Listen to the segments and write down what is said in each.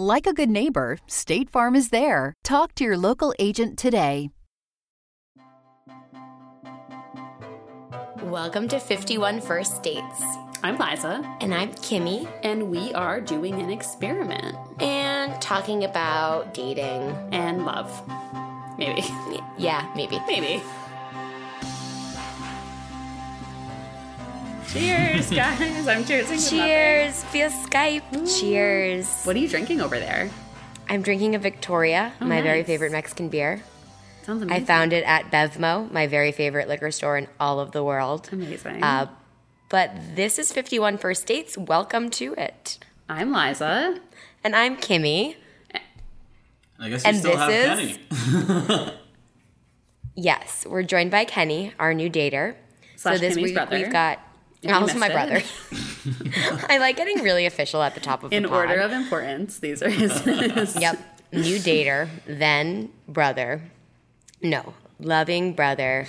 Like a good neighbor, State Farm is there. Talk to your local agent today. Welcome to 51 First Dates. I'm Liza, And I'm Kimmy, and we are doing an experiment and talking about dating. and love. Maybe. Yeah, maybe. Maybe. Cheers, guys. I'm cheersing. with Cheers via Skype. Cheers. What are you drinking over there? I'm drinking a Victoria, my very favorite Mexican beer. Sounds amazing. I found it at Bevmo, my very favorite liquor store in all of the world. Amazing. Uh, but this is 51 First Dates. Welcome to it. I'm Liza. And I'm Kimmy. I guess you And still this have is- Kenny. Yes, we're joined by Kenny, our new dater. Slash this Kimmy's week brother. we've got also my missed brother. I like getting really official at the top of In the pod. Order of importance, these are his. Yep. New dater, then brother. No, loving brother.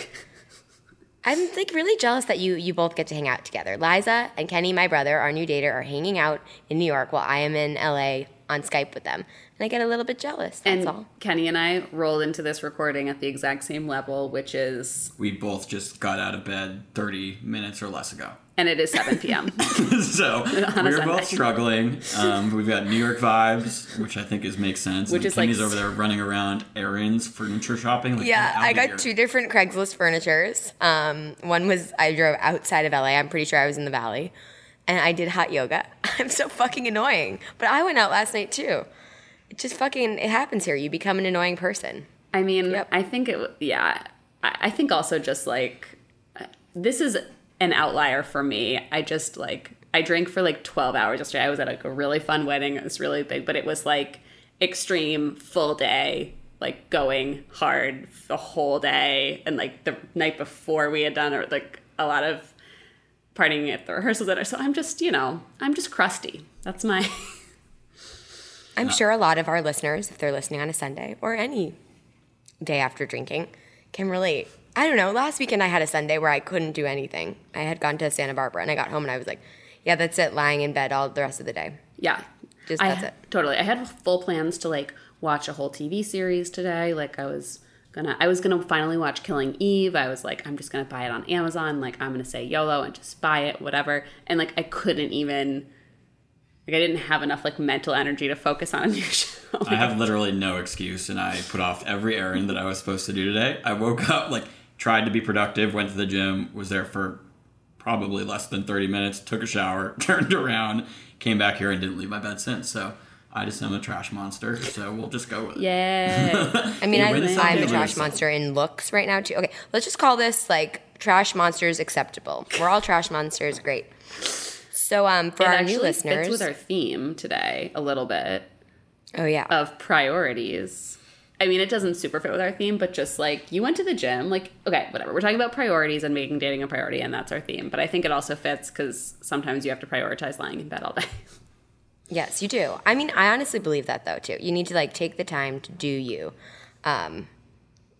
I'm like really jealous that you you both get to hang out together. Liza and Kenny, my brother, our new dater, are hanging out in New York while I am in LA on Skype with them. And I get a little bit jealous. That's And all. Kenny and I rolled into this recording at the exact same level, which is, We both just got out of bed 30 minutes or less ago. and it is 7 p.m. so we're Sunday. both struggling. Um, we've got New York vibes, which I think is makes sense. Which and is Kenny's s- over there running around errands, furniture shopping. Like, Yeah, I got here. two different Craigslist furnitures. Um, one was I drove outside of LA. I'm pretty sure I was in the valley, and I did hot yoga. I'm so fucking annoying. But I went out last night too. It just fucking it happens here. You become an annoying person. I mean, Yep. I think it. Yeah, I, I think also just like this is an outlier for me. I just like I drank for like twelve hours yesterday. I was at like a really fun wedding. It was really big, but it was like extreme full day, like going hard the whole day, and like the night before we had done or like a lot of partying at the rehearsal dinner. So I'm just you know I'm just crusty. That's my. I'm sure a lot of our listeners, if they're listening on a Sunday or any day after drinking, can relate. I don't know. Last weekend I had a Sunday where I couldn't do anything. I had gone to Santa Barbara and I got home and I was like, yeah, that's it, lying in bed all the rest of the day. Yeah. Just I, that's it. Totally. I had full plans to like watch a whole TV series today. Like I was gonna I was gonna finally watch Killing Eve. I was like, I'm just gonna buy it on Amazon. Like I'm gonna say YOLO and just buy it, whatever. And like I couldn't even like I didn't have enough like mental energy to focus on a new show. I have literally no excuse, and I put off every errand that I was supposed to do today. I woke up, like, tried to be productive, went to the gym, was there for probably less than 30 minutes, took a shower, turned around, came back here, and didn't leave my bed since. So I just am a trash monster, so we'll just go with it. Yeah. I mean, I, I'm a trash monster in looks right now, too. Okay, let's just call this like trash monsters acceptable. We're all trash monsters. Great. So, um, for it our new listeners, fits with our theme today a little bit oh yeah, of priorities. I mean, it doesn't super fit with our theme, but just like you went to the gym, like, okay, whatever. We're talking about priorities and making dating a priority, and that's our theme. But I think it also fits because sometimes you have to prioritize lying in bed all day. yes, you do. I mean, I honestly believe that though too. You need to like take the time to do you. Um,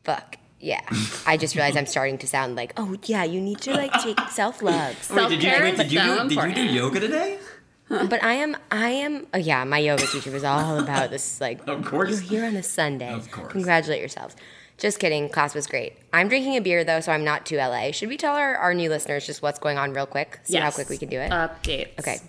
fuck yeah. I just realized I'm starting to sound like, oh yeah, you need to like take self love. Wait, did you, Self-care wait, is did you, do, did you do yoga today? But I am, I am. Oh yeah, my yoga teacher was all about this. Like, Of course. you're here on a Sunday. Of course. Congratulate yourselves. Just kidding. Class was great. I'm drinking a beer though, so I'm not too LA. Should we tell our, our new listeners just what's going on real quick? See how quick we can do it. Updates. Okay.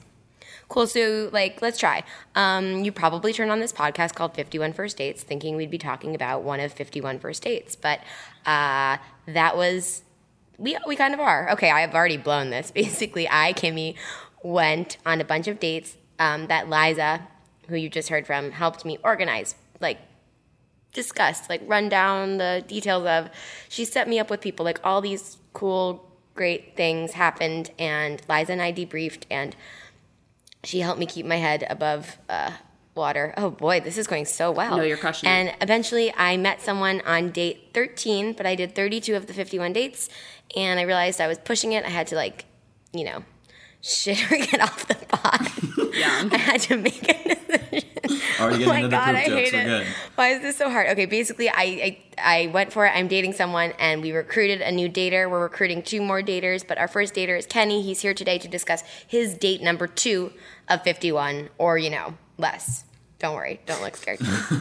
Cool. So, like, let's try. Um, you probably turned on this podcast called 51 First Dates thinking we'd be talking about one of 51 First Dates, but uh, that was, we, we kind of are. Okay, I've already blown this. Basically, I, Kimmy, went on a bunch of dates um, that Liza, who you just heard from, helped me organize. Like, discussed, like run down the details of. She set me up with people, like all these cool, great things happened, and Liza and I debriefed, and she helped me keep my head above uh, water. Oh boy, this is going so well. No, you're crushing it. And eventually I met someone on date 13, but I did 32 of the 51 dates and I realized I was pushing it. I had to like, you know, shit or get off the pot. Yeah. I had to make a decision. Already Oh getting my into god, poop I hate it. good. Why is this so hard? Okay, basically, I, I I went for it. I'm dating someone, and we recruited a new dater. We're recruiting two more daters, but our first dater is Kenny. He's here today to discuss his date number two of 51, or you know, less. Don't worry, don't look scared.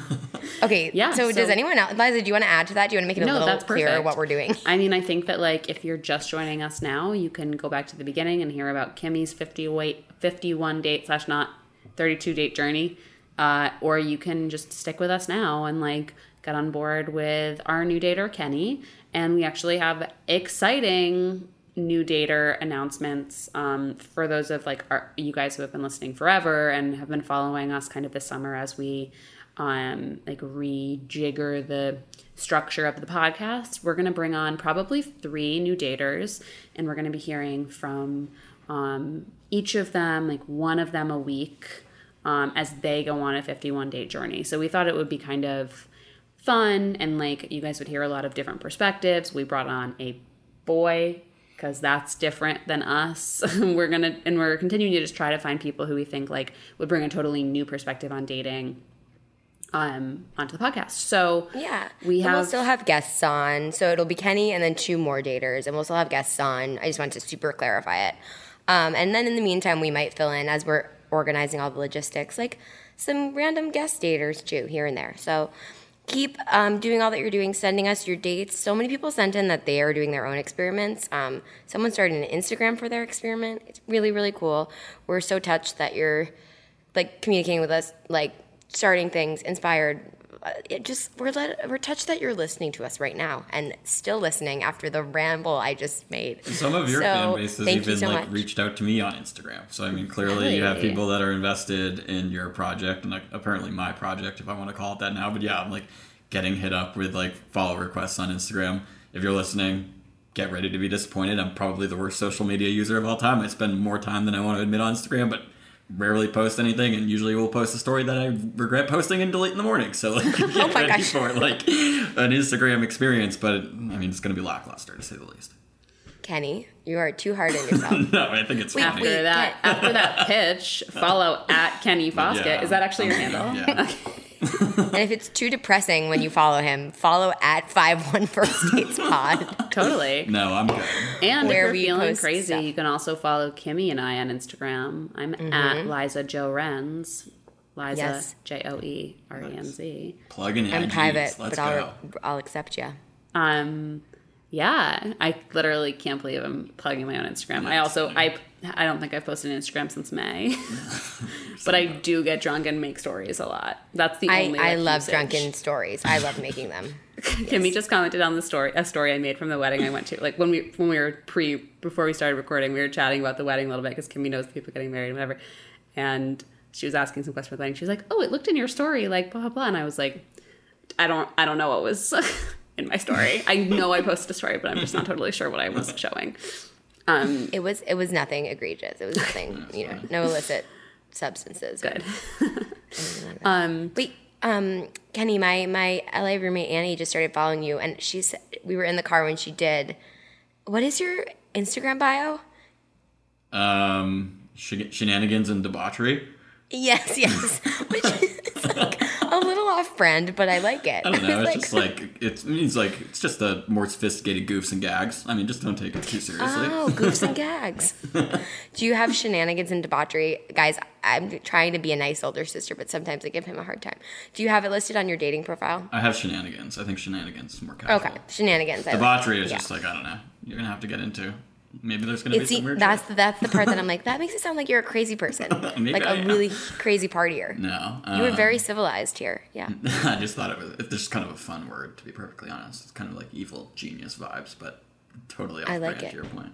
okay, Yeah, So, does anyone else, Liza? Do you want to add to that? Do you want to make it a No, little that's clearer what we're doing? I mean, I think that like if you're just joining us now, you can go back to the beginning and hear about Kimmy's 50 wait, 51 date slash not 32 date journey, uh, or you can just stick with us now and like get on board with our new dater Kenny. And we actually have exciting new dater announcements um, for those of like our, you guys who have been listening forever and have been following us kind of this summer as we um, like rejigger the structure of the podcast. We're going to bring on probably three new daters, and we're going to be hearing from um, each of them, like one of them a week, um, as they go on a 51 date journey. So we thought it would be kind of fun and like you guys would hear a lot of different perspectives. We brought on a boy because that's different than us. we're gonna and we're continuing to just try to find people who we think like would bring a totally new perspective on dating um onto the podcast. So Yeah. we have, we'll still have guests on. So it'll be Kenny and then two more daters. And we'll still have guests on. I just want to super clarify it. Um, and then in the meantime, we might fill in as we're organizing all the logistics, like some random guest daters too, here and there. So keep um, doing all that you're doing, sending us your dates. So many people sent in that they are doing their own experiments. Um, someone started an Instagram for their experiment. It's really, really cool. We're so touched that you're like communicating with us, like starting things, inspired. Uh, It just we're let, we're touched that you're listening to us right now and still listening after the ramble I just made. Some of your So, fan base has thank you even so like much. reached out to me on Instagram. So I mean, clearly you have people that are invested in your project, and like, apparently my project, if I want to call it that now. But yeah, I'm like getting hit up with like follow requests on Instagram. If you're listening, get ready to be disappointed. I'm probably the worst social media user of all time. I spend more time than I want to admit on Instagram, but rarely post anything and usually will post a story that I regret posting and delete in the morning. So like oh get Oh ready gosh. for like an Instagram experience, but I mean it's gonna be lackluster to say the least. Kenny, you are too hard on yourself. No, I think it's Wait, funny. wait. after that after that pitch, follow at Kenny Foskett. Yeah. Is that actually your handle? Yeah. And if it's too depressing when you follow him, follow at five one first dates pod. Totally. No, I'm good. And Where if we you're feeling post crazy, stuff. you can also follow Kimmy and I on Instagram. I'm at Liza Joe Renz. Liza Yes. J O E R E N Z. Plug-in I'm private, Let's but I'll. I'll accept you. Um, yeah, I literally can't believe I'm plugging my own Instagram. I also I I don't think I've posted an Instagram since May, but I do get drunk and make stories a lot. That's the I, only. I like, love usage. drunken stories. I love making them. Kimmy just commented on the story a story I made from the wedding I went to. Like when we when we were pre before we started recording, we were chatting about the wedding a little bit because Kimmy knows people getting married and whatever. And she was asking some questions about the wedding. She was like, "Oh, it looked in your story like blah blah blah," and I was like, "I don't I don't know what was in my story. I know I posted a story, but I'm just not totally sure what I was showing." Um, It was it was nothing egregious. It was nothing, you know, no illicit substances. good. um, Wait, um, Kenny, my my LA roommate Annie just started following you, and she said we were in the car when she did. What is your Instagram bio? Um, shen- shenanigans and debauchery. Yes, yes, which is like a little off brand, but I like it. I don't know. was It's just like it's, it means like it's just the more sophisticated goofs and gags. I mean, just don't take it too seriously. Oh, goofs and gags. Do you have shenanigans and debauchery? Guys, I'm trying to be a nice older sister, but sometimes I give him a hard time. Do you have it listed on your dating profile? I have shenanigans. I think shenanigans is more casual. Okay, shenanigans. I like. Debauchery is Yeah. just like I don't know. You're gonna have to get into. Maybe there's gonna be It's some weird. that's shit. the, that's the part that I'm like that makes it sound like you're a crazy person, like I a am. really crazy partier. no. You were um, very civilized here. Yeah. I just thought it was. It's just kind of a fun word, to be perfectly honest. It's kind of like evil genius vibes, but totally off I like brand it. to your point.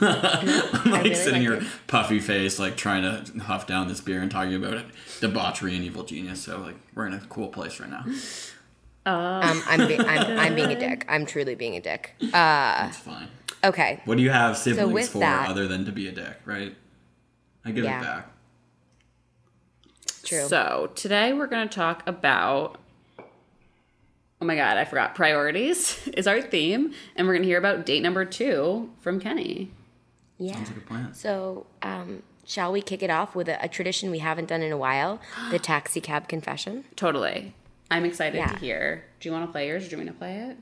I'm like really sitting like here, it. puffy face, like trying to huff down this beer and talking about it, debauchery and evil genius. So like we're in a cool place right now. Um, I'm, be- I'm I'm being a dick. I'm truly being a dick. Uh, It's fine. Okay. What do you have siblings with for that- other than to be a dick, right? I give Yeah. it back. true. So today we're going to talk about. Oh my god, I forgot. Priorities is our theme, and we're going to hear about date number two from Kenny. Yeah. Sounds like a plan. So, um, shall we kick it off with a, a tradition we haven't done in a while? The taxi cab confession. Totally. I'm excited Yeah. to hear. Do you want to play yours or do you want me to play it?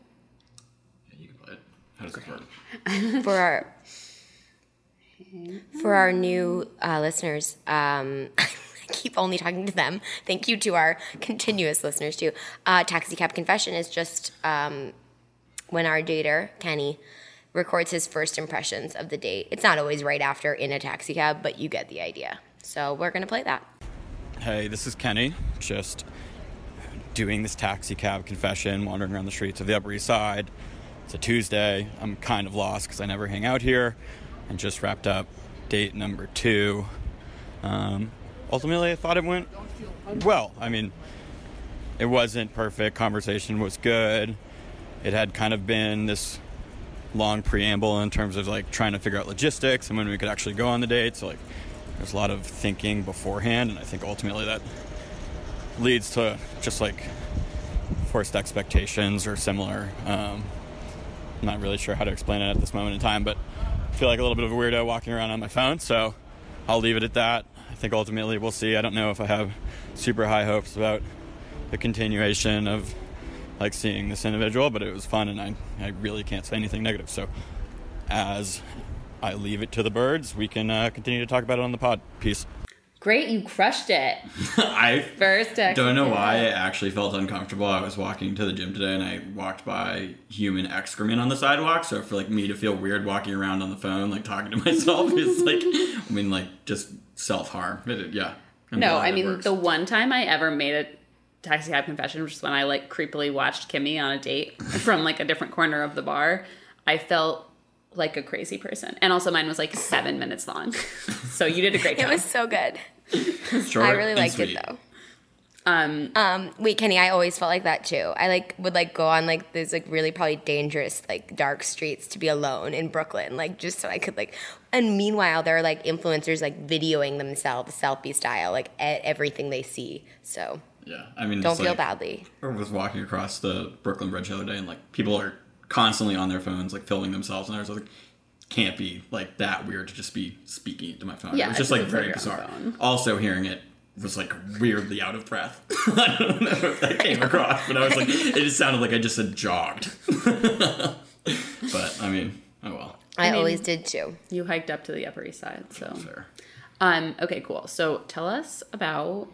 Yeah, you can play it. How does it work? for our for our new uh, listeners. Um, I keep only talking to them. Thank you to our continuous listeners too. Uh, Taxi cab confession is just um, when our dater Kenny records his first impressions of the date. It's not always right after in a taxi cab, but you get the idea. So we're gonna play that. Hey, this is Kenny. Just doing this taxi cab confession, wandering around the streets of the Upper East Side. It's a Tuesday. I'm kind of lost because I never hang out here, and just wrapped up date number two. Um, ultimately, I thought it went well. I mean, it wasn't perfect. Conversation was good. It had kind of been this long preamble in terms of like trying to figure out logistics and when we could actually go on the date. So like, there's a lot of thinking beforehand, and I think ultimately that leads to just like forced expectations or similar. Um, I'm not really sure how to explain it at this moment in time, but I feel like a little bit of a weirdo walking around on my phone, so I'll leave it at that. I think ultimately we'll see. I don't know if I have super high hopes about the continuation of like seeing this individual, but it was fun, and I, I really can't say anything negative. So as I leave it to the birds, we can uh, continue to talk about it on the pod. Peace. Great, you crushed it. I First taxi don't know why I actually felt uncomfortable. I was walking to the gym today and I walked by human excrement on the sidewalk. So for like me to feel weird walking around on the phone, like talking to myself is like, I mean, like just self harm. Yeah. I'm No, I mean the one time I ever made a taxi cab confession, which is when I like creepily watched Kimmy on a date from like a different corner of the bar. I felt like a crazy person, and also mine was like seven minutes long. so you did a great job. It was so good. Short I really liked sweet. it though. um, Um, wait, Kenny, I always felt like that too. I like would like go on like these like really probably dangerous like dark streets to be alone in Brooklyn, like just so I could like. And meanwhile, there are like influencers like videoing themselves selfie style, like at everything they see. So Yeah. I mean, don't feel like, badly. I was walking across the Brooklyn Bridge the other day and like people are constantly on their phones, like filming themselves. And I was like, can't be like that weird to just be speaking into my phone. Yeah, it was just it's like just like very bizarre. Also, hearing it was like weirdly out of breath. I don't know if that came across, but I was like, it just sounded like I just had jogged. but I mean, oh well, I, mean- always did too. you hiked up to the Upper East Side, so fair. um, okay, cool. So tell us about.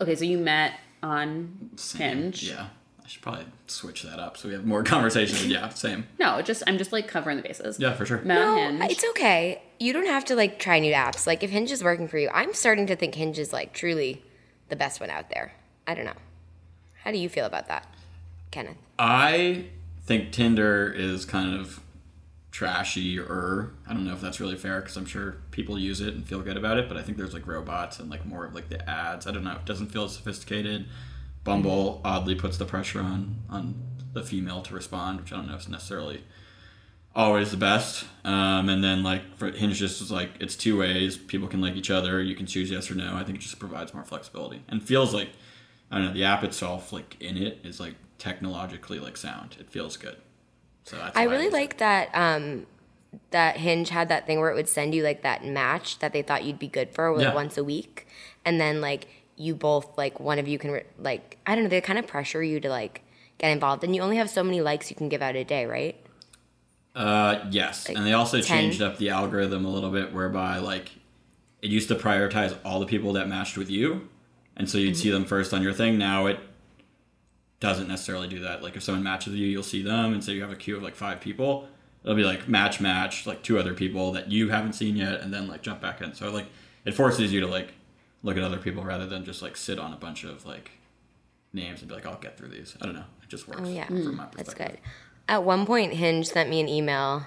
Okay, so you met on Hinge. Yeah, I should probably switch that up so we have more conversations. yeah, same. No, just I'm just like covering the bases. Yeah, for sure. Met No, Hinge. it's okay. You don't have to like try new apps. Like if Hinge is working for you, I'm starting to think Hinge is like truly the best one out there. I don't know. How do you feel about that, Kenneth? I think Tinder is kind of trashy or I don't know if that's really fair because I'm sure people use it and feel good about it, but I think there's like robots and like more of like the ads. I don't know. It doesn't feel as sophisticated. Bumble oddly puts the pressure on on the female to respond, which I don't know is necessarily always the best. Um, and then like for Hinge just is like it's two ways. People can like each other. You can choose yes or no. I think it just provides more flexibility and feels like I don't know the app itself like in it is like technologically like sound. It feels good. So that's I really it. like that um that Hinge had that thing where it would send you like that match that they thought you'd be good for like Yeah. once a week, and then like you both like one of you can re- like I don't know they kind of pressure you to like get involved, and you only have so many likes you can give out a day, right? Uh, yes, and they also 10. changed up the algorithm a little bit, whereby like it used to prioritize all the people that matched with you, and so you'd see them first on your thing. Now it doesn't necessarily do that. Like if someone matches with you, you'll see them, and say you have a queue of like five people. It'll be like match, match, like two other people that you haven't seen yet, and then like jump back in. So like it forces you to like look at other people rather than just like sit on a bunch of like names and be like, I'll get through these. I don't know. It just works. Oh yeah, from my mm, that's good. At one point, Hinge sent me an email,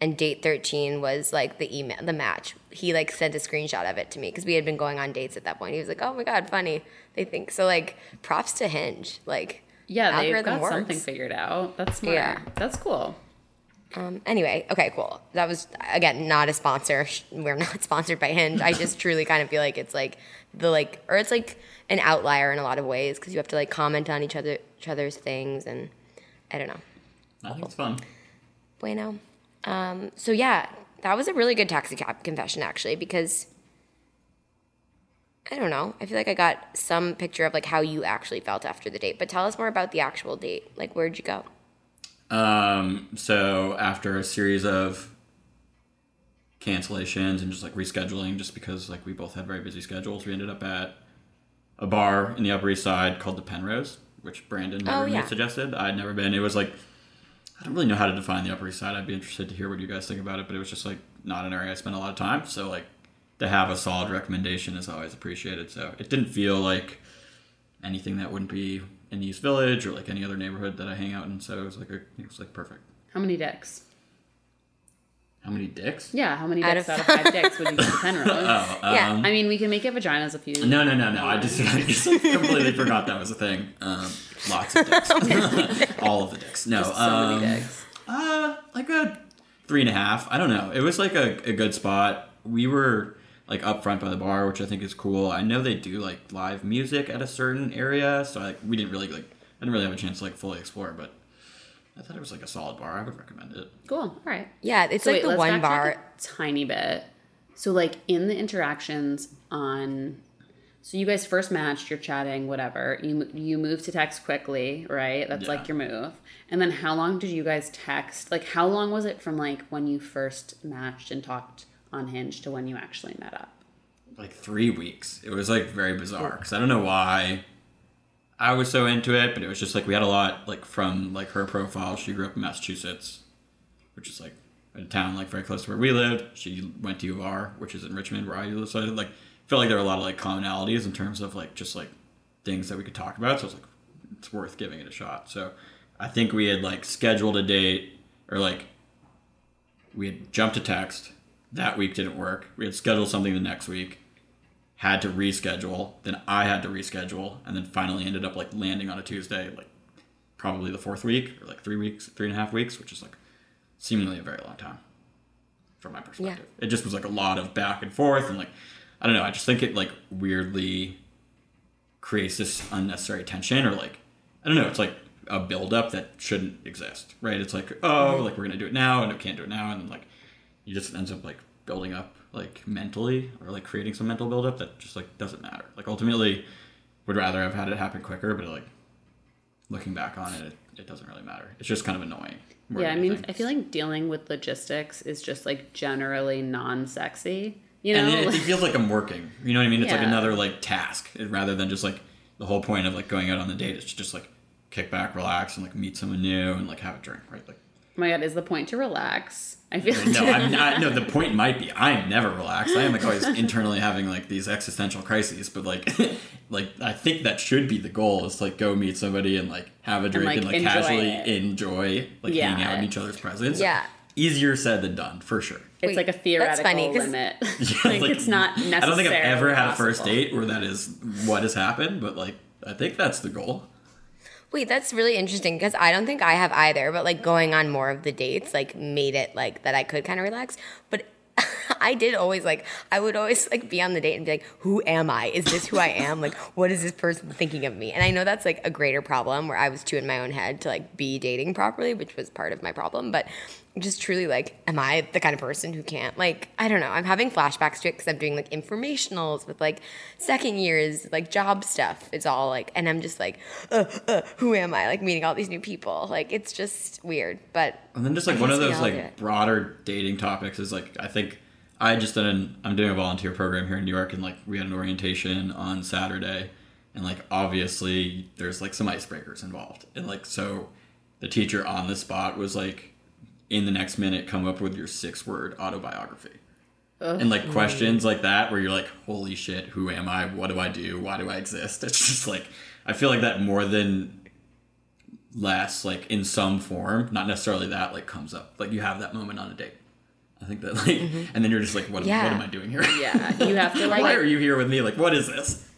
and date thirteen was like the email, the match. He like sent a screenshot of it to me because we had been going on dates at that point. He was like, "Oh my god, funny." They think so. Like, props to Hinge. Like, yeah, they've got works. something figured out. That's smart. Yeah. That's cool. Um, anyway, okay, cool. That was again not a sponsor. We're not sponsored by Hinge. I just truly kind of feel like it's like the like, or it's like an outlier in a lot of ways because you have to like comment on each other each other's things, and I don't know. I think it's fun. Bueno. Um, so yeah, that was a really good taxi cab confession actually because I don't know. I feel like I got some picture of like how you actually felt after the date. But tell us more about the actual date. Like where'd you go? Um, so after a series of cancellations and just like rescheduling, just because like we both had very busy schedules, we ended up at a bar in the Upper East Side called the Penrose, which Brandon, my Oh, roommate, yeah. suggested. I'd never been. It was like I don't really know how to define the Upper East Side. I'd be interested to hear what you guys think about it, but it was just like not an area I spent a lot of time. So like to have a solid recommendation is always appreciated. So it didn't feel like anything that wouldn't be in East Village or like any other neighborhood that I hang out in. So it was like a, it was like perfect. How many dicks? How many dicks? Yeah, how many Out dicks of out of five dicks would you give to Penrose? Oh, Yeah. um, I mean, we can make it vaginas if you. No, no, no, no. I just, I just completely forgot that was a thing. Um, lots of dicks. All of the dicks. No. So um, many dicks. Uh, like a three and a half. I don't know. It was like a, a good spot. We were like up front by the bar, which I think is cool. I know they do like live music at a certain area, so like we didn't really like I didn't really have a chance to like fully explore, but I thought it was like a solid bar. I would recommend it. Cool. All right. Yeah, it's So like wait, the let's one bar. a tiny bit. So like in the interactions on, so you guys first matched, you're chatting, whatever. You you move to text quickly, right? That's Yeah. like your move. And then how long did you guys text? Like how long was it from like when you first matched and talked on Hinge to when you actually met up? like three weeks. It was like very bizarre because I don't know why I was so into it, but it was just like we had a lot like from like her profile. She grew up in Massachusetts, which is like a town like very close to where we lived. She went to U of R, which is in Richmond, where I live. So I like felt like there were a lot of like commonalities in terms of like just like things that we could talk about. So I was like, it's worth giving it a shot. So I think we had like scheduled a date or like we had jumped a text. That week didn't work. We had scheduled something the next week, had to reschedule. Then I had to reschedule, and then finally ended up like landing on a Tuesday, like probably the fourth week or like three weeks, three and a half weeks, which is like seemingly a very long time from my perspective. It just was like a lot of back and forth, and like I don't know. I just think it like weirdly creates this unnecessary tension, or like I don't know. It's like a buildup that shouldn't exist, right? It's like oh, mm-hmm. like we're gonna do it now, and we can't do it now, and then like you just ends up like building up like mentally or like creating some mental buildup that just like doesn't matter. Like ultimately, would rather have had it happen quicker, but like looking back on it, it, it doesn't really matter. It's just kind of annoying. Yeah, I mean. I feel like dealing with logistics is just like generally non-sexy. You know, and it, it feels like I'm working. You know what I mean? It's like another like task rather than just like the whole point of like going out on the date is to just like kick back, relax, and like meet someone new and like have a drink, right? Like oh my god, is the point to relax? I feel no, I'm not. No, the point might be I'm never relaxed. I am like always internally having like these existential crises, but like, like I think that should be the goal is to, like go meet somebody and like have a drink like, and like, enjoy casually it. enjoy like Yeah. hanging out in each other's presence. Yeah. easier said than done for sure. It's Wait, like a that's theoretical funny, 'cause- limit. Yeah, like, it's not necessarily. I don't think I've ever had a first date where that is what has happened, but like I think that's the goal. Wait, that's really interesting because I don't think I have either. But like going on more of the dates, like made it like that I could kind of relax. But I did always like I would always like be on the date and be like, "Who am I? Is this who I am? Like, what is this person thinking of me?" And I know that's like a greater problem where I was too in my own head to like be dating properly, which was part of my problem. But just truly like, am I the kind of person who can't like? I don't know. I'm having flashbacks to it because I'm doing like informationals with like second years, like job stuff. It's all like, and I'm just like, uh, uh, who am I? Like meeting all these new people. Like it's just weird. But And then just like one of those like broader dating topics is like I think I just done an, I'm doing a volunteer program here in New York and like we had an orientation on Saturday and like obviously there's like some icebreakers involved and like so the teacher on the spot was like in the next minute come up with your six word autobiography and like questions like that where you're like holy shit who am i? What do i do? Why do i exist? It's just like i feel like that more than less like in some form not necessarily that like comes up. Like you have that moment on a date. I think that like mm-hmm. and then you're just like what, Yeah. what am i doing here? Yeah, you have to like. why are you here with me? Like what is this?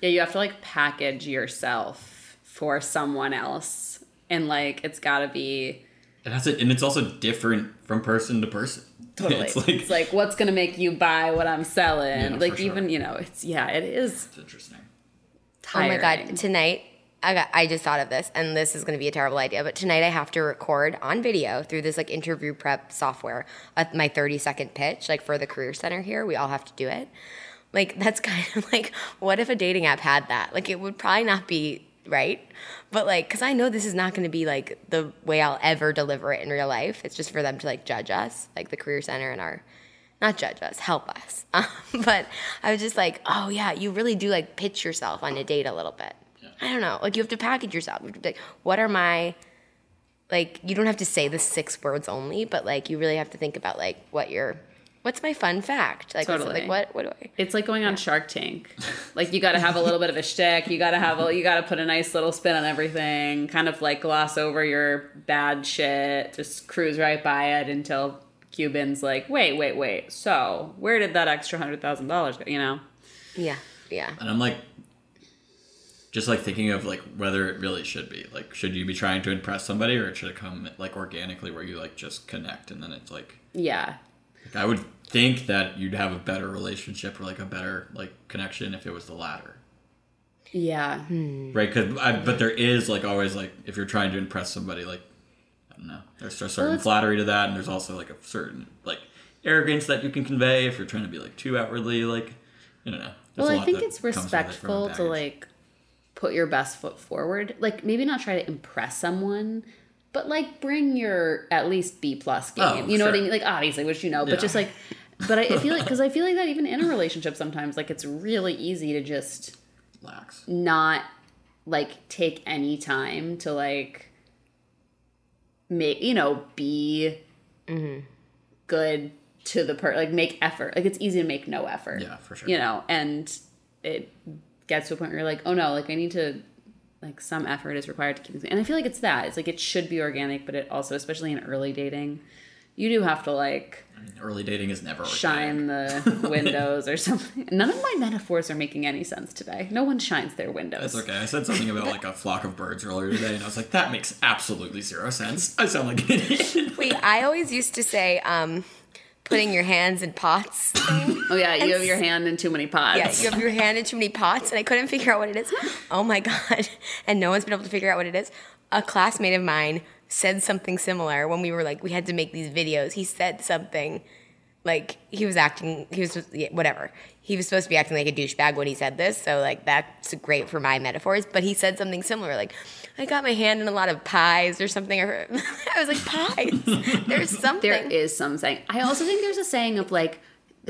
Yeah, you have to like package yourself for someone else. And like it's got to be It has it, and it's also different from person to person. Totally. It's like, it's like what's gonna make you buy what I'm selling? Yeah, like for sure. even you know, it's yeah, it is it's interesting. Oh my god! Tonight, I got. I just thought of this, and this is going to be a terrible idea. But tonight, I have to record on video through this like interview prep software uh, my thirty second pitch, like for the career center here. We all have to do it. Like that's kind of like, what if a dating app had that? Like it would probably not be right, but like, because I know this is not going to be like the way I'll ever deliver it in real life. It's just for them to like judge us, like the career center and our not judge us, help us. Um, but I was just like, oh yeah, you really do like pitch yourself on a date a little bit. I don't know, like you have to package yourself. You to like, what are my like? You don't have to say the six words only, but like you really have to think about like what your what's my fun fact? Like, Totally. like what what do I? It's like going on Shark Tank. Like you got to have a little bit of a shtick. You got to have a, you got to put a nice little spin on everything. Kind of like gloss over your bad shit. Just cruise right by it until Cuban's like, wait, wait, wait. So where did that extra hundred thousand dollars go? You know? Yeah, yeah. And I'm like, just like thinking of like whether it really should be like, should you be trying to impress somebody, or it should it come like organically where you like just connect, and then it's like, Yeah. I would think that you'd have a better relationship or like a better like connection if it was the latter, Yeah. Hmm. right? Because I, but there is like always like if you're trying to impress somebody, like I don't know, there's a certain it's- flattery to that, and there's also like a certain like arrogance that you can convey if you're trying to be like too outwardly like, I don't know. Well, I think it's it respectful to like put your best foot forward. Like maybe not try to impress someone, but like bring your at least B plus game. Oh, you know what I mean? Like obviously, which you know, but just like, but I, I feel like because I feel like that even in a relationship sometimes, like it's really easy to just lax. not like take any time to like make you know be mm-hmm. good to the per like make effort like it's easy to make no effort Yeah, for sure. you know and it gets to a point where you're like oh no like i need to like some effort is required to keep this and i feel like it's that it's like it should be organic but it also especially in early dating you do have to like I mean, early dating is never organic. shine the windows or something none of my metaphors are making any sense today no one shines their windows That's okay. I said something about like a flock of birds earlier today, and I was like, that makes absolutely zero sense. I sound like an idiot. Wait, I always used to say, um, putting your hands in pots. Oh yeah, you have your hand in too many pots. Yeah, you have your hand in too many pots, and I couldn't figure out what it is. Oh my god! And no one's been able to figure out what it is. A classmate of mine said something similar when we were like, we had to make these videos. He said something like he was acting. He was yeah, whatever. He was supposed to be acting like a douchebag when he said this. So like that's great for my metaphors. But he said something similar, like, "I got my hand in a lot of pies" or something. I was like, "Pies." There's something. there is some saying. I also think there's a saying of like,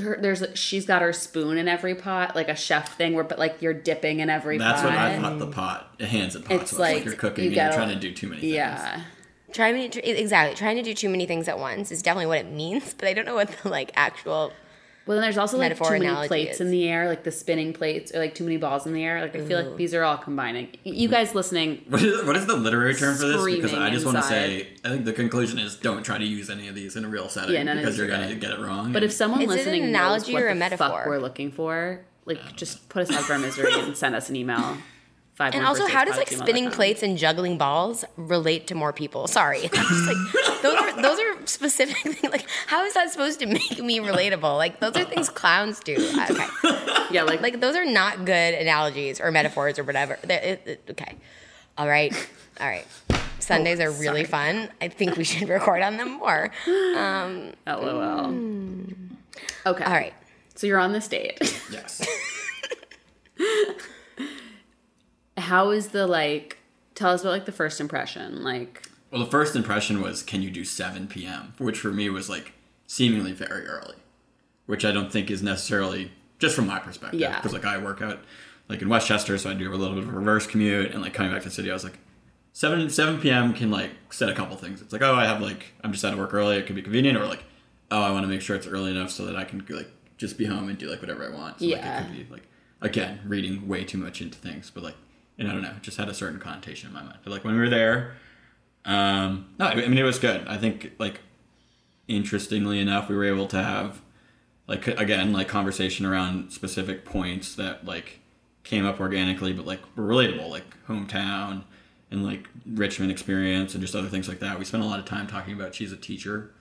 her, there's a, she's got her spoon in every pot, like a chef thing, where but like you're dipping in every pot. That's pot. what I thought the pot, the hands at pots It's was. Like, like you're cooking you and you're trying to do too many things. Yeah, Trying to exactly trying to do too many things at once is definitely what it means, but I don't know what the like actual. Well, then there's also like too many plates is. in the air, like the spinning plates, or like too many balls in the air. Like I feel like these are all combining. You guys listening, What is, what is the literary term for this? Because I just want to say, I think the conclusion is don't try to use any of these in a real setting Yeah, because you're going to get it wrong. but if someone Is it an listening analogy knows what a the metaphor? fuck we're looking for, like just put us out of our misery and send us an email. Five And also, how does like spinning one dot com. plates and juggling balls relate to more people? Sorry, I'm just like those are those are specific things. Like, how is that supposed to make me relatable? Like, those are things clowns do. Uh, okay, Yeah, like like those are not good analogies or metaphors or whatever. It- it- okay, all right, all right. Sundays oh, are really fun. I think we should record on them more. Um, LOL. Mm. Okay. All right. So you're on this date. yes. How is the like? Tell us about like the first impression. Like, Well, the first impression was, can you do 7 p.m., which for me was like seemingly very early, which I don't think is necessarily just from my perspective. Yeah. Because like I work out like in Westchester, so I do have a little bit of a reverse commute, and like coming back to the city, I was like, 7 7 p.m. can like set a couple things. It's like, oh, I have like I'm just out of work early. It could be convenient, or like, oh, I want to make sure it's early enough so that I can like just be home and do like whatever I want. So Yeah. like it could be like again reading way too much into things, but like. And I don't know, it just had a certain connotation in my mind. But like when we were there, um, no, I mean it was good. I think like interestingly enough, we were able to have like again like conversation around specific points that like came up organically, but like were relatable, like hometown and like Richmond experience and just other things like that. We spent a lot of time talking about she's a teacher,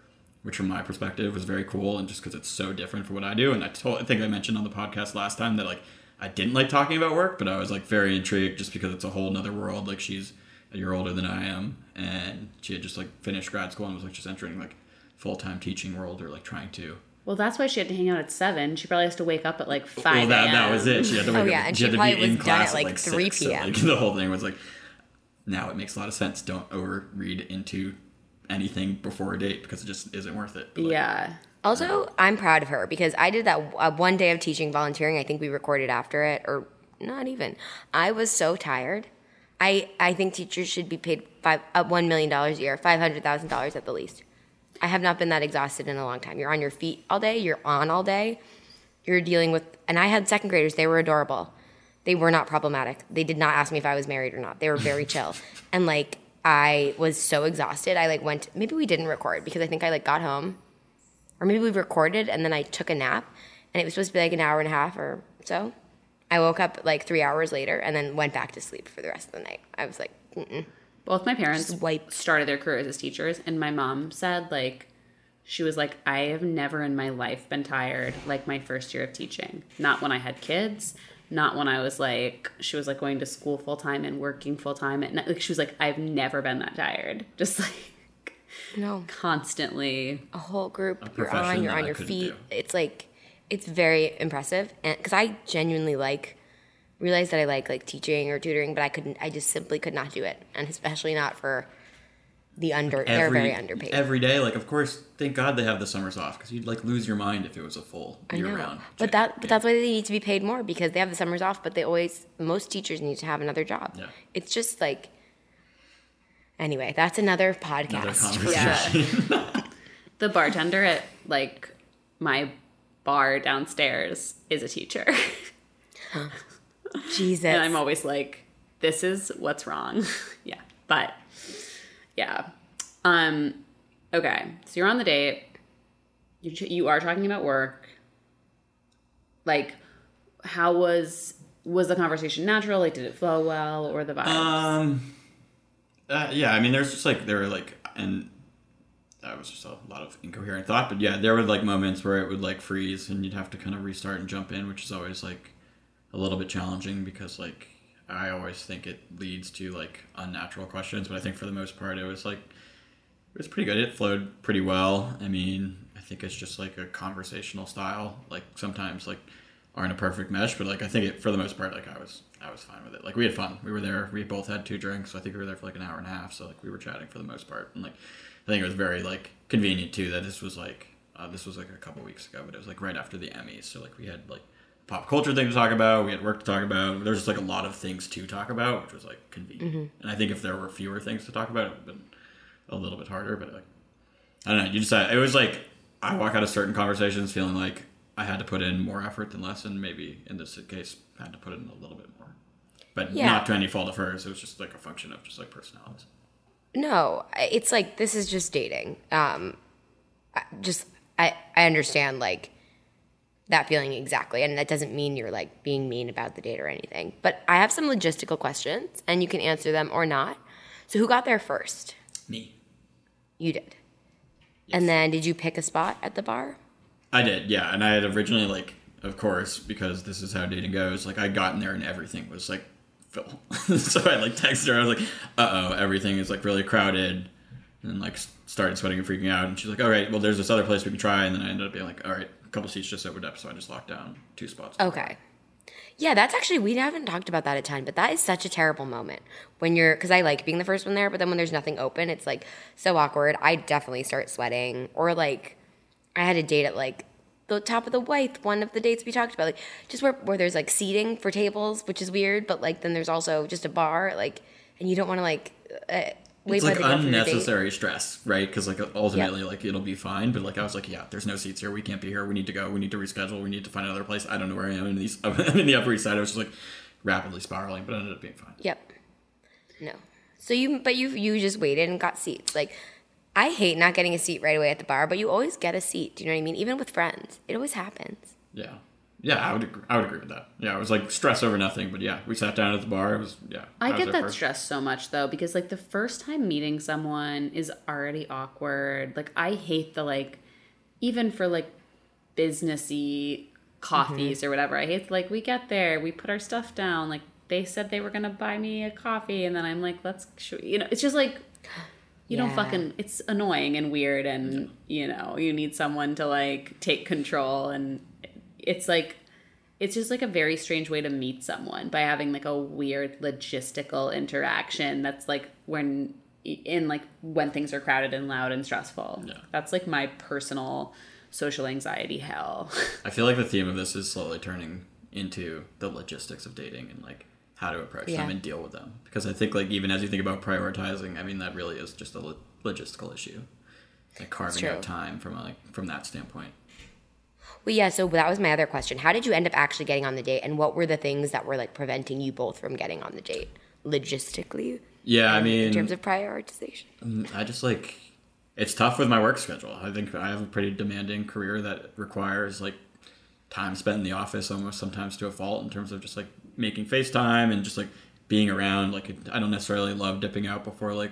which from my perspective was very cool, and just because it's so different from what I do. And I told, I think I mentioned on the podcast last time that like I didn't like talking about work, but I was like very intrigued just because it's a whole nother world. Like she's a year older than I am, and she had just like finished grad school and was like just entering like full time teaching world or like trying to. Well, that's why she had to hang out at seven. She probably has to wake up at like five. Well, that, that was it. She had to oh, wake Oh, yeah, up, and she she had to be in was done at, class like, 3 six, so, p.m.. like, the whole thing was like, now it makes a lot of sense. Don't overread into anything before a date because it just isn't worth it. But, like, Yeah. Also, I'm proud of her because I did that uh, one day of teaching volunteering. I think we recorded after it, or not even. I was so tired. I I think teachers should be paid five uh, one million dollars a year, five hundred thousand dollars at the least. I have not been that exhausted in a long time. You're on your feet all day. You're on all day. You're dealing with, and I had second graders. They were adorable. They were not problematic. They did not ask me if I was married or not. They were very chill. And like I was so exhausted. I like went. Maybe we didn't record because I think I like got home or maybe we recorded and then I took a nap and it was supposed to be like an hour and a half or so. I woke up like three hours later and then went back to sleep for the rest of the night. I was like, Mm-mm. Both my parents started their careers as teachers, and my mom said like she was like, I have never in my life been tired like my first year of teaching. Not when I had kids, not when I was like she was like going to school full time and working full time. And like she was like, I've never been that tired. Just like no, constantly. a whole group. You're on. You're on your feet. do. It's like it's very impressive, and because I genuinely like realized that I like like teaching or tutoring, but I couldn't. I just simply could not do it, and especially not for the under. they're very underpaid. Every day, like of course, thank God they have the summers off because you'd like lose your mind if it was a full I year know. round. But that but that's why they need to be paid more because they have the summers off, but they always most teachers need to have another job. Yeah. It's just like anyway, that's another another podcast. conversation. The bartender at like my bar downstairs is a teacher. Jesus. and I'm always like, this is what's wrong. yeah. But yeah. Um okay. So you're on the date. You you are talking about work. Like how was was the conversation natural? Like did it flow well or the vibe? Um, uh, yeah, I mean, there's just like there were like, and that was just a lot of incoherent thought. But yeah, there were like moments where it would like freeze, and you'd have to kind of restart and jump in, which is always like a little bit challenging because like I always think it leads to like unnatural questions. But I think for the most part, it was like it was pretty good. It flowed pretty well. I mean, I think it's just like a conversational style. Like sometimes like aren't a perfect mesh, but like I think it for the most part, like I was I was fine with it. Like we had fun. We were there. We both had two drinks. I think we were there for like an hour and a half. So like we were chatting for the most part, and like I think it was very like convenient too that this was like uh, this was like a couple weeks ago, but it was like right after the Emmys. So like we had like pop culture thing to talk about. We had work to talk about. There's just like a lot of things to talk about, which was like convenient. And I think if there were fewer things to talk about, it would have been a little bit harder. But like I don't know. You just it was like I walk out of certain conversations feeling like I had to put in more effort than less, and maybe in this case had to put in a little bit more. But Yeah. not to any fault of hers. It was just like a function of just like personalities. No, it's like this is just dating. Um, I- just I I understand like that feeling exactly, and that doesn't mean you're like being mean about the date or anything. But I have some logistical questions, and you can answer them or not. So who got there first? Me. You did. And then did you pick a spot at the bar? I did, yeah. And I had originally like, of course, because this is how dating goes. Like I'd gotten there and everything was like full. so I like texted her. I was like, "Uh oh, everything is like really crowded," and like started sweating and freaking out. And she's like, "All right, well, there's this other place we can try." And then I ended up being like, "All right, a couple seats just opened up," so I just locked down two spots. Okay. Yeah, that's actually we haven't talked about that a ton, but that is such a terrible moment when you're because I like being the first one there, but then when there's nothing open, it's like so awkward. I definitely start sweating, or like I had a date at like the top of the white, one of the dates we talked about, like just where where there's like seating for tables, which is weird, but like then there's also just a bar, like, and you don't want to like uh, wait It's like the door for unnecessary stress, right? Because like ultimately, like it'll be fine. But like I was like, yeah, there's no seats here. We can't be here. We need to go. We need to reschedule. We need to find another place. I don't know where I am in these. I'm in the Upper East Side. I was just like rapidly spiraling, but it ended up being fine. Yep. No. So you, but you, you just waited and got seats. Like, I hate not getting a seat right away at the bar, but you always get a seat. Do you know what I mean? Even with friends, it always happens. Yeah. Yeah, I would agree, I would agree with that. Yeah, it was like stress over nothing, but yeah, we sat down at the bar. It was yeah. I was get that first. stress so much though because like the first time meeting someone is already awkward. Like I hate the like even for like businessy coffees mm-hmm. or whatever. I hate like we get there, we put our stuff down, like they said they were gonna buy me a coffee, and then I'm like, let's, sh-, you know, it's just like you don't fucking. It's annoying and weird, and you know, you need someone to like take control, and it's like it's just like a very strange way to meet someone by having like a weird logistical interaction that's like when in like when things are crowded and loud and stressful. Yeah. That's like my personal social anxiety hell. I feel like the theme of this is slowly turning into the logistics of dating and like how to approach Yeah. them and deal with them. Because I think like even as you think about prioritizing, I mean that really is just a lo- logistical issue. Like carving out time from a, like from that standpoint. Well, yeah. So that was my other question. How did you end up actually getting on the date, and what were the things that were like preventing you both from getting on the date, logistically? Yeah, I mean, in terms of prioritization. Mm, I just like it's tough with my work schedule. I think I have a pretty demanding career that requires like time spent in the office almost sometimes to a fault in terms of just like making FaceTime and just like being around. Like I don't necessarily love dipping out before like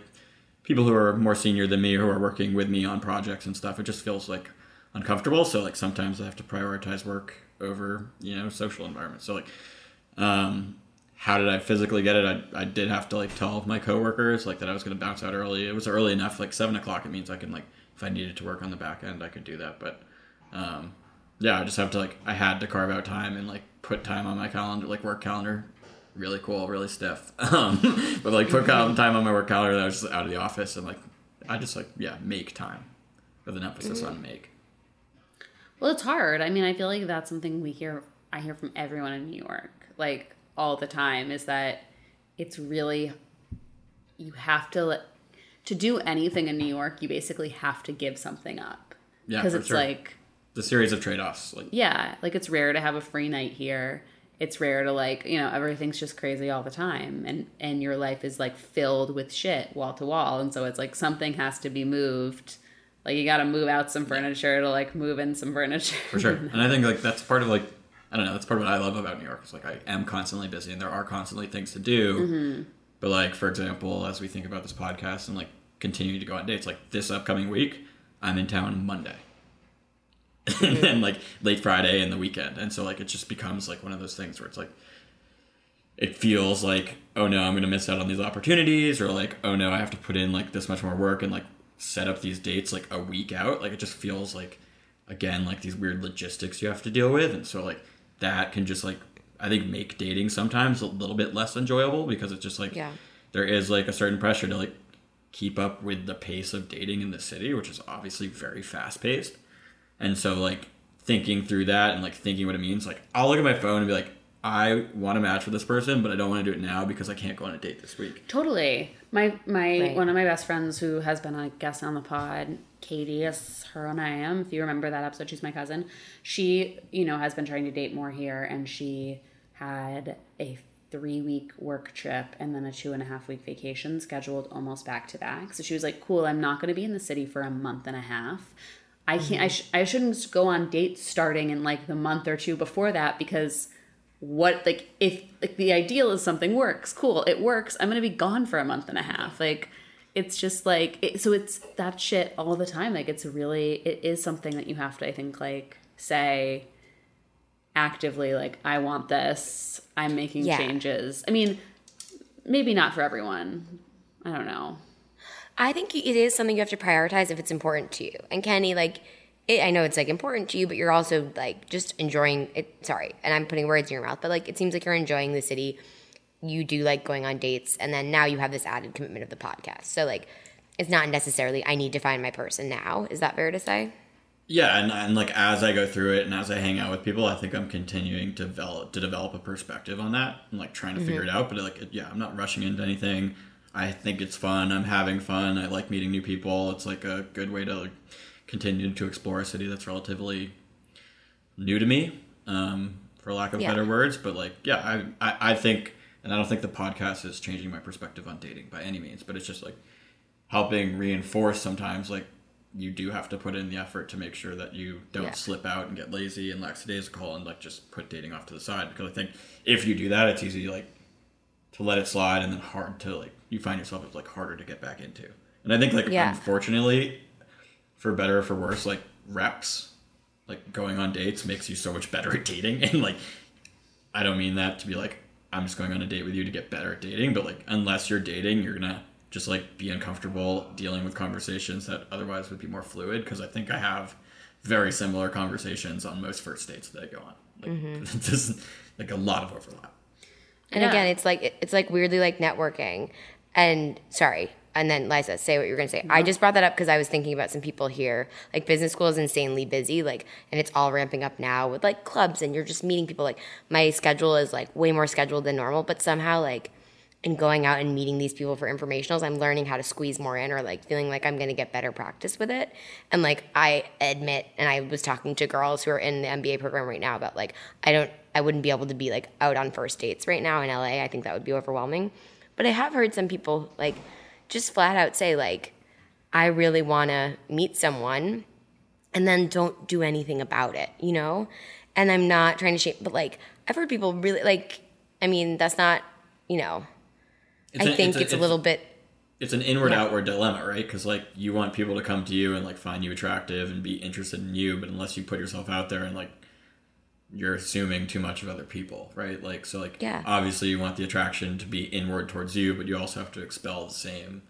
people who are more senior than me who are working with me on projects and stuff. It just feels like uncomfortable. So like sometimes I have to prioritize work over, you know, social environment. So like um how did I physically get it? I, I did have to like tell my coworkers like that I was going to bounce out early. It was early enough, like seven o'clock. It means I can like if I needed to work on the back end, I could do that. But um, yeah, I just have to like I had to carve out time and like put time on my calendar, like work calendar. Really cool, really stiff. Um, but like put time on my work calendar that I was just out of the office and like I just like yeah make time with an emphasis on make. Well, it's hard. I mean, I feel like that's something we hear. I hear from everyone in New York, like all the time, is that it's really you have to let, to do anything in New York. You basically have to give something up Yeah, because it's sure. like The series of trade offs, like yeah, like it's rare to have a free night here. It's rare to like you know everything's just crazy all the time, and and your life is like filled with shit wall to wall, and so it's like something has to be moved. Like you got to move out some furniture to like move in some furniture. for sure. And I think like that's part of like I don't know. That's part of what I love about New York. It's like I am constantly busy, and there are constantly things to do. Mm-hmm. But like for example, as we think about this podcast and like continuing to go on dates, like this upcoming week, I'm in town Monday, and then like late Friday and the weekend, and so like it just becomes like one of those things where it's like it feels like oh no i'm gonna miss out on these opportunities or like oh no i have to put in like this much more work and like set up these dates like a week out. Like it just feels like again like these weird logistics you have to deal with. And so like that can just like i think make dating sometimes a little bit less enjoyable because it's just like Yeah. there is like a certain pressure to like keep up with the pace of dating in the city which is obviously very fast paced and so like thinking through that and like thinking what it means, like I'll look at my phone and be like, I want to match with this person, but I don't want to do it now because I can't go on a date this week. Totally. My my Right. one of my best friends who has been a guest on the pod, Katie, is her and I am. If you remember that episode, she's my cousin. She, you know, has been trying to date more here, and she had a three week work trip and then a two and a half week vacation scheduled almost back to back. So she was like, "Cool, I'm not going to be in the city for a month and a half." I can't. I, mm-hmm. sh- I shouldn't go on dates starting in like the month or two before that because what like if like the ideal is something works cool it works i'm gonna be gone for a month and a half like it's just like it, so it's that shit all the time like it's really it is something that you have to i think like say actively like i want this i'm making Yeah. changes i mean maybe not for everyone i don't know I think it is something you have to prioritize if it's important to you. And Kenny, like, it, I know it's like important to you, but you're also like just enjoying it. Sorry, and I'm putting words in your mouth, but like it seems like you're enjoying the city. You do like going on dates, and then now you have this added commitment of the podcast. So like, it's not necessarily I need to find my person now. Is that fair to say? Yeah, and, and like as I go through it and as I hang out with people, I think I'm continuing to develop to develop a perspective on that and like trying to mm-hmm. figure it out. But like, yeah, I'm not rushing into anything. I think it's fun. I'm having fun. I like meeting new people. It's like a good way to like, continue to explore a city that's relatively new to me, um, for lack of Yeah. better words. But like, yeah, I, I I think, and I don't think the podcast is changing my perspective on dating by any means. But it's just like helping reinforce sometimes like you do have to put in the effort to make sure that you don't Yeah. slip out and get lazy and lackadaisical and like just put dating off to the side because I think if you do that, it's easy like to let it slide and then hard to like you find yourself it's like harder to get back into. And I think like Yeah. unfortunately, for better or for worse, like reps, like going on dates makes you so much better at dating. And like I don't mean that to be like I'm just going on a date with you to get better at dating, but like unless you're dating, you're gonna just like be uncomfortable dealing with conversations that otherwise would be more fluid. Because I think I have very similar conversations on most first dates that I go on. Like mm-hmm. there's like a lot of overlap. And Yeah. again, it's like it's like weirdly like networking. And sorry, and then Liza, say what you're gonna say. I just brought that up because I was thinking about some people here. Like business school is insanely busy, like, and it's all ramping up now with like clubs, and you're just meeting people. Like my schedule is like way more scheduled than normal, but somehow like in going out and meeting these people for informationals, I'm learning how to squeeze more in or like feeling like I'm going to get better practice with it. And like I admit, and I was talking to girls who are in the MBA program right now about like, I don't, I wouldn't be able to be like out on first dates right now in LA. I think that would be overwhelming. But I have heard some people like just flat out say like, I really want to meet someone and then don't do anything about it, you know? And I'm not trying to shame, but like, I've heard people really like, I mean, that's not, you know, It's I a- think it's, a little bit it's an inward outward dilemma, right? Because like you want people to come to you and like find you attractive and be interested in you, but unless you put yourself out there and like you're assuming too much of other people, right? Like so like Yeah. obviously you want the attraction to be inward towards you, but you also have to expel the same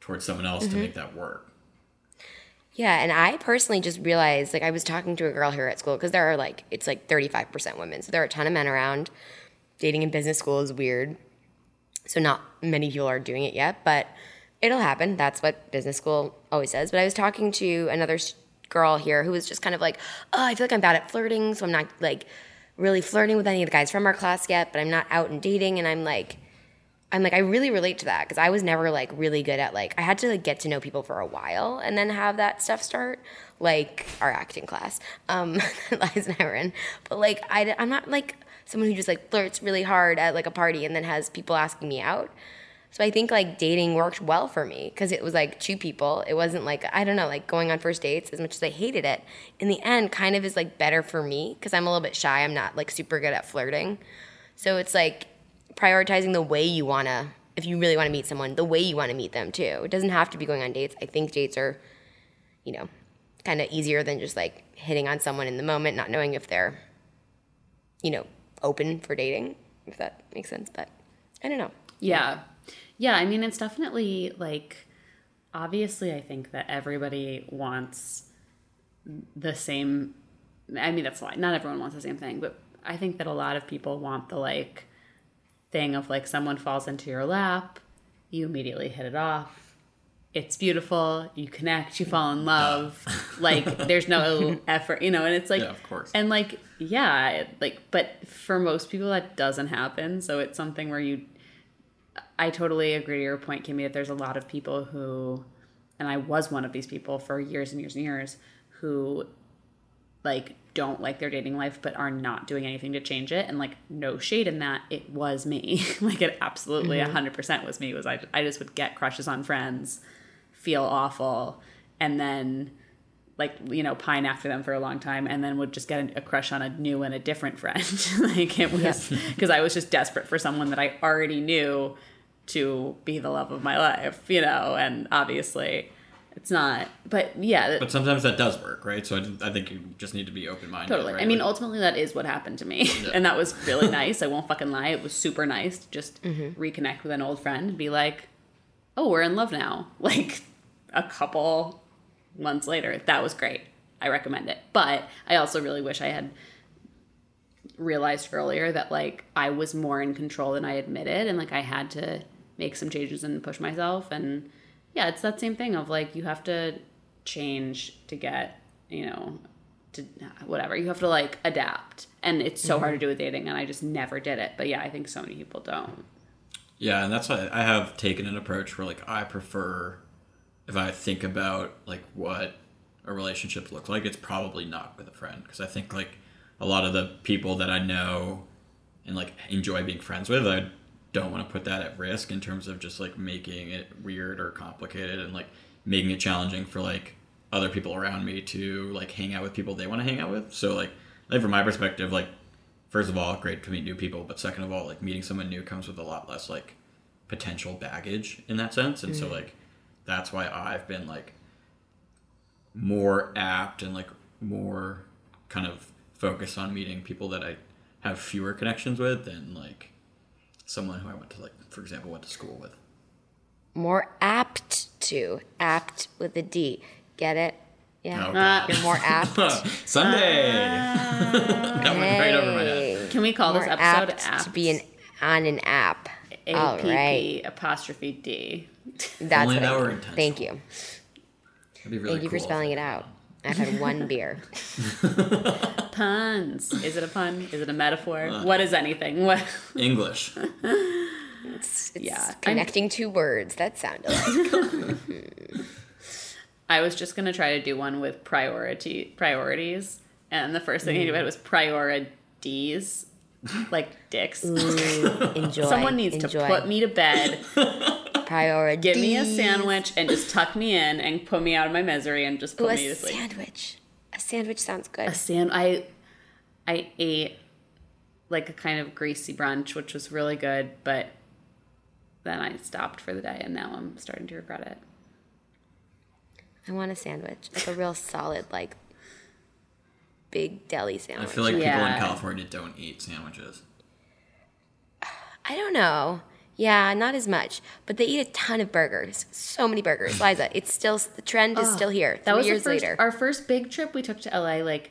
towards someone else Mm-hmm. to make that work. Yeah, and I personally just realized like I was talking to a girl here at school because there are like it's like 35% women. So there are a ton of men around. Dating in business school is weird. So not many people are doing it yet, but it'll happen. That's what business school always says. But I was talking to another girl here who was just kind of like, "Oh, I feel like I'm bad at flirting, so I'm not like really flirting with any of the guys from our class yet, but I'm not out and dating." And I'm like, I'm like, I really relate to that because I was never like really good at like I had to like get to know people for a while and then have that stuff start, like our acting class, um, that Liza and I were in. But like I, I'm not like someone who just like flirts really hard at like a party and then has people asking me out. So I think like dating worked well for me because it was like two people. It wasn't like I don't know, like going on first dates as much as I hated it. In the end, kind of is like better for me because I'm a little bit shy. I'm not like super good at flirting. So it's like prioritizing the way you want to if you really want to meet someone, the way you want to meet them too. It doesn't have to be going on dates. I think dates are, you know, kind of easier than just like hitting on someone in the moment, not knowing if they're, you know, open for dating, if that makes sense. But I don't know. Yeah. Yeah, I mean, it's definitely like, obviously, I think that everybody wants the same. I mean, that's why not everyone wants the same thing, but I think that a lot of people want the like thing of like someone falls into your lap, you immediately hit it off. It's beautiful, you connect, you fall in love. like, there's no effort, you know, and it's like, Yeah, of course. and like, yeah, like, but for most people, that doesn't happen. So it's something where you, I totally agree to your point, Kimmy, that there's a lot of people who, and I was one of these people for years and years and years, who like don't like their dating life but are not doing anything to change it. And like no shade in that. It was me. Like it absolutely mm-hmm. 100% was me. Was I, I just would get crushes on friends feel awful and then like you know pine after them for a long time and then would just get a crush on a new and a different friend. Like it was because i was just desperate for someone that i already knew to be the love of my life you know and obviously it's not but yeah But sometimes that does work, right? So I, I think you just need to be open minded. Totally. Right? I mean, Like, ultimately, that is what happened to me, and that was really nice. I won't fucking lie; it was super nice to just Mm-hmm. reconnect with an old friend and be like, "Oh, we're in love now." Like a couple months later, that was great. I recommend it, but I also really wish I had realized earlier that like I was more in control than I admitted, and like I had to make some changes and push myself. And yeah, it's that same thing of like you have to change to get you know to whatever. You have to like adapt. And it's so hard to mm-hmm. do with dating and i just never did it. But yeah i think so many people don't. Yeah, and that's why I have taken an approach where like I prefer if I think about like what a relationship looks like, it's probably not with a friend. Because I think like a lot of the people that I know and like enjoy being friends with, I don't want to put that at risk in terms of just like making it weird or complicated and like making it challenging for like other people around me to like hang out with people they want to hang out with. So like, like from my perspective, like first of all, great to meet new people, but second of all, like meeting someone new comes with a lot less like potential baggage in that sense, and so mm. like that's why I've been like more apt and like more kind of focused on meeting people that I have fewer connections with than like someone who I went to like for example went to school with. More apt to. Apt with a D. Get it? Yeah. Oh, uh, God. You're more apt. Sunday. Uh, that went right over my head. Can we call More this episode apt apt? to be an on an app. A All P right. P apostrophe D. That's Only what that I were mean. Thank you. That'd be really Thank you for spelling it out. I've had one beer. Puns. Is it a pun? Is it a metaphor? Uh. what is anything? What? English. It's, it's Yeah, I'm- connecting two words. That sounded like. I was just gonna try to do one with priority priorities, and the first thing I knew about was priorities, like dicks. Enjoy. Someone needs enjoy. to put me to bed, Priority. give me a sandwich, and just tuck me in and put me out of my misery and just Ooh, put a me to sleep. A sandwich. A sandwich sounds good. a sand I I ate like a kind of greasy brunch, which was really good, but then I stopped for the day and now I'm starting to regret it. I want a sandwich, like a real solid, like big deli sandwich. I feel like people Yeah. in California don't eat sandwiches. I don't know. Yeah, not as much, but they eat a ton of burgers. So many burgers, Liza. It's still the trend is still here. Three That was years first, later. our first big trip we took to LA like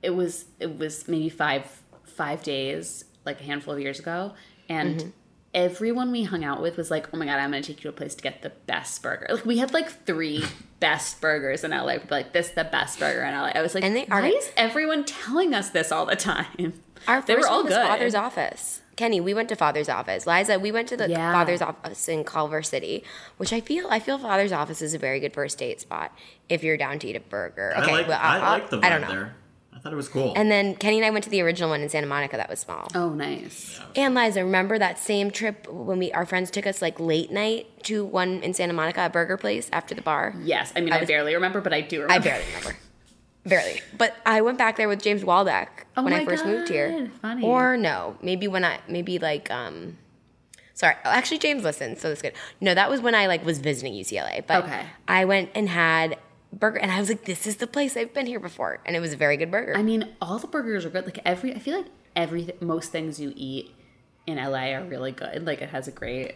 it was it was maybe 5 5 days like a handful of years ago and Mm-hmm. everyone we hung out with was like, "Oh my god, I'm going to take you to a place to get the best burger." Like we had like 3 best burgers in LA. We'd like, "This is the best burger in LA." I was like, And they are- "Why is everyone telling us this all the time?" Our they first were all was good. Father's office. Kenny, we went to Father's office. Liza, we went to the Yeah. Father's office in Culver City, which I feel I feel Father's office is a very good first date spot if you're down to eat a burger. Okay, I like, well, I, I'll- like the vibe I don't know. there. I thought it was cool. And then Kenny and I went to the original one in Santa Monica that was small. Oh, nice. And Liza, remember that same trip when we our friends took us like late night to one in Santa Monica, a burger place after the bar? Yes, I mean I, was- barely remember, but I do remember. I barely remember. Barely. But I went back there with James Waldeck Oh when I first moved here. God, funny. Or no, maybe when I maybe like um sorry. oh, Actually James listened, so that's good. No, that was when I like was visiting UCLA. But Okay. I went and had burger and I was like, this is the place I've been here before. And it was a very good burger. I mean, all the burgers are good. Like every, I feel like every most things you eat in LA are really good. Like it has a great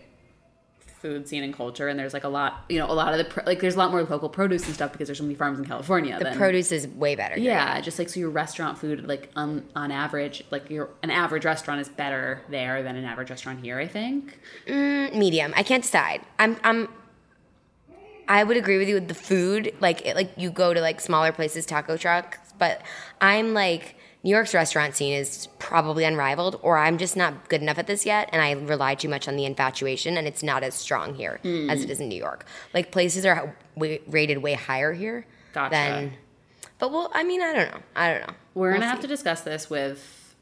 food scene and culture, and there's like a lot, you know, a lot of the like there's a lot more local produce and stuff because there's so many farms in California. the than- produce is way better. here. yeah, just like so your restaurant food, like on on average, like your an average restaurant is better there than an average restaurant here. I think. Mm, medium. I can't decide. I'm I'm I would agree with you with the food. Like it, like you go to like smaller places, taco trucks, but I'm like New York's restaurant scene is probably unrivaled, or I'm just not good enough at this yet, and I rely too much on the infatuation, and it's not as strong here as it is in New York. Like places are way, rated way higher here Gotcha. than. But well, I mean, I don't know. I don't know. We're We'll gonna have to discuss this with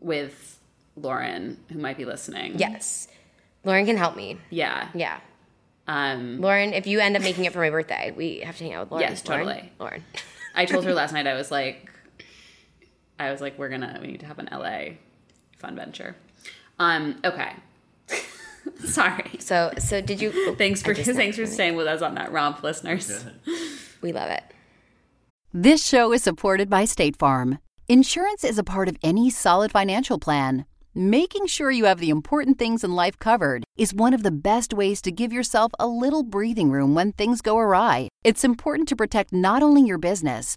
with Lauren, who might be listening. Yes, Lauren can help me. Yeah. Yeah. Um, Lauren, if you end up making it for my birthday, we have to hang out with Lauren. Yes, Lauren? totally. Lauren. I told her last night I was like I was like we're going to we need to have an LA fun venture. Um okay. Sorry. So, so did you? Thanks for thanks for staying with us on that romp listeners. We love it. This show is supported by State Farm. Insurance is a part of any solid financial plan. Making sure you have the important things in life covered is one of the best ways to give yourself a little breathing room when things go awry. It's important to protect not only your business,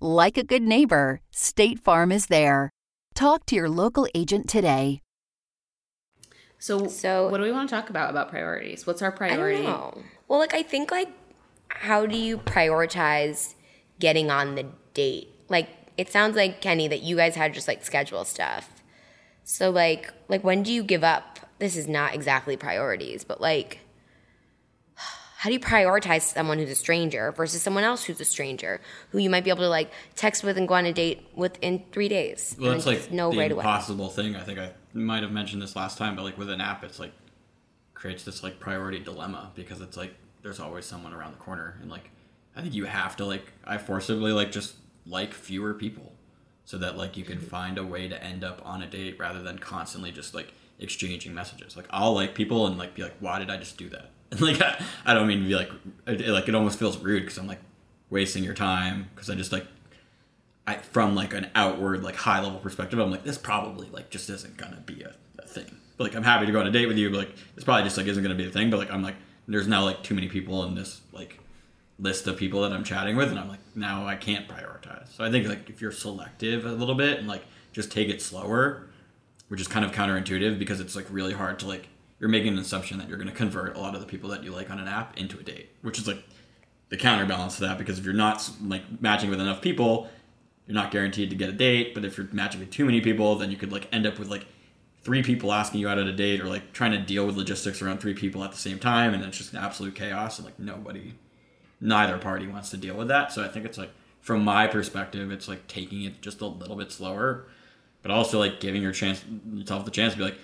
Like a good neighbor, State Farm is there. Talk to your local agent today. So So- what do we want to talk about about priorities? What's our I priority? don't know. Well, like I think like how do you prioritize getting on the date? Like it sounds like Kenny that you guys had just like schedule stuff. So like like when do you give up? This is not exactly priorities, but like how do you prioritize someone who's a stranger versus someone else who's a stranger who you might be able to like text with and go on a date with in three days? Well, that's like the right away. impossible thing. I think I might have mentioned this last time, but like with an app, it's like creates this like priority dilemma because it's like there's always someone around the corner, and like I think you have to like I forcibly like just like fewer people so that like you can mm-hmm. find a way to end up on a date rather than constantly just like exchanging messages. Like I'll like people and like be like, why did I just do that? And like I, I don't mean to be like it, like it almost feels rude because I'm like wasting your time because I just like I from like an outward like high level perspective I'm like this probably like just isn't gonna be a, a thing. But like I'm happy to go on a date with you, but like this probably just like isn't gonna be a thing. But like I'm like there's now like too many people in this like list of people that I'm chatting with, and I'm like now I can't prioritize. So I think like if you're selective a little bit and like just take it slower, which is kind of counterintuitive because it's like really hard to like you're making an assumption that you're going to convert a lot of the people that you like on an app into a date, which is like the counterbalance to that because if you're not like matching with enough people, you're not guaranteed to get a date. But if you're matching with too many people, then you could like end up with like three people asking you out at a date or like trying to deal with logistics around three people at the same time, and it's just absolute chaos and like nobody, neither party wants to deal with that. So I think it's like from my perspective, it's like taking it just a little bit slower, but also like giving your chance yourself the chance to be like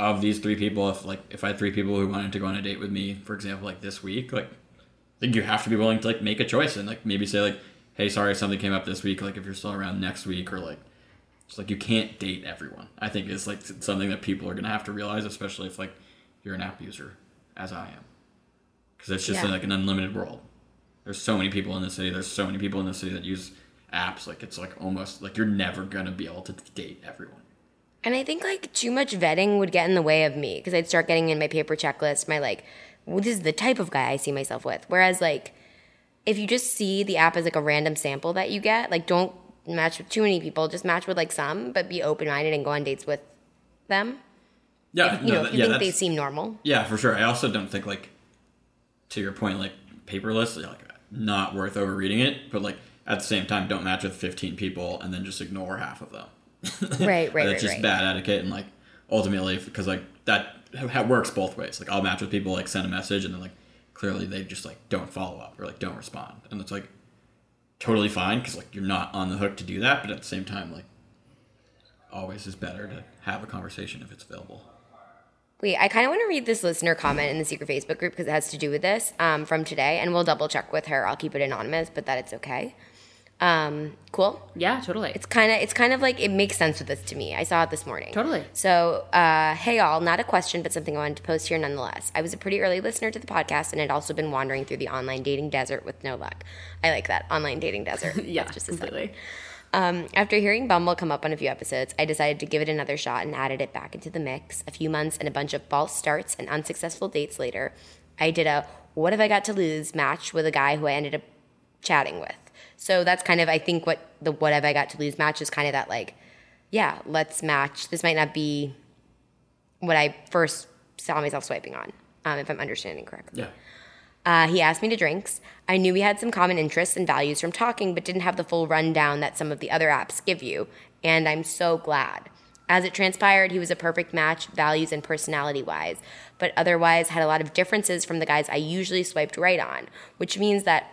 of these three people, if like if I had three people who wanted to go on a date with me, for example, like this week, like I think you have to be willing to like make a choice and like maybe say like, hey, sorry, something came up this week. Like if you're still around next week or like, it's like you can't date everyone. I think is like something that people are gonna have to realize, especially if like you're an app user, as I am, because it's just Yeah. like an unlimited world. There's so many people in the city. There's so many people in the city that use apps. Like it's like almost like you're never gonna be able to date everyone. And I think like too much vetting would get in the way of me because I'd start getting in my paper checklist, my like, well, this is the type of guy I see myself with. Whereas like, if you just see the app as like a random sample that you get, like don't match with too many people, just match with like some, but be open minded and go on dates with them. Yeah, You know, if you yeah, think they seem normal. Yeah, for sure. I also don't think like to your point, like paperless, like not worth overreading it, but like at the same time, don't match with fifteen people and then just ignore half of them. Right, right, That's right, just right. bad etiquette, and like ultimately, because like that ha- works both ways. Like I'll match with people, like send a message, and then like clearly they just like don't follow up or like don't respond, and it's like totally fine because like you're not on the hook to do that, but at the same time, like always is better to have a conversation if it's available. Wait, I kind of want to read this listener comment in the secret Facebook group because it has to do with this um, from today, and we'll double check with her. I'll keep it anonymous, but that it's okay. Um, cool. Yeah, totally. It's kind of it's kind of like it makes sense with this to me. I saw it this morning. Totally. So, uh, hey all, not a question, but something I wanted to post here nonetheless. I was a pretty early listener to the podcast and had also been wandering through the online dating desert with no luck. I like that online dating desert. yeah, That's just completely. Um, after hearing Bumble come up on a few episodes, I decided to give it another shot and added it back into the mix. A few months and a bunch of false starts and unsuccessful dates later, I did a what have I got to lose match with a guy who I ended up chatting with. So that's kind of, I think, what the what have I got to lose match is kind of that like, yeah, let's match. This might not be what I first saw myself swiping on, um, if I'm understanding correctly. Yeah. Uh, he asked me to drinks. I knew we had some common interests and values from talking, but didn't have the full rundown that some of the other apps give you, and I'm so glad. As it transpired, he was a perfect match, values and personality wise, but otherwise had a lot of differences from the guys I usually swiped right on, which means that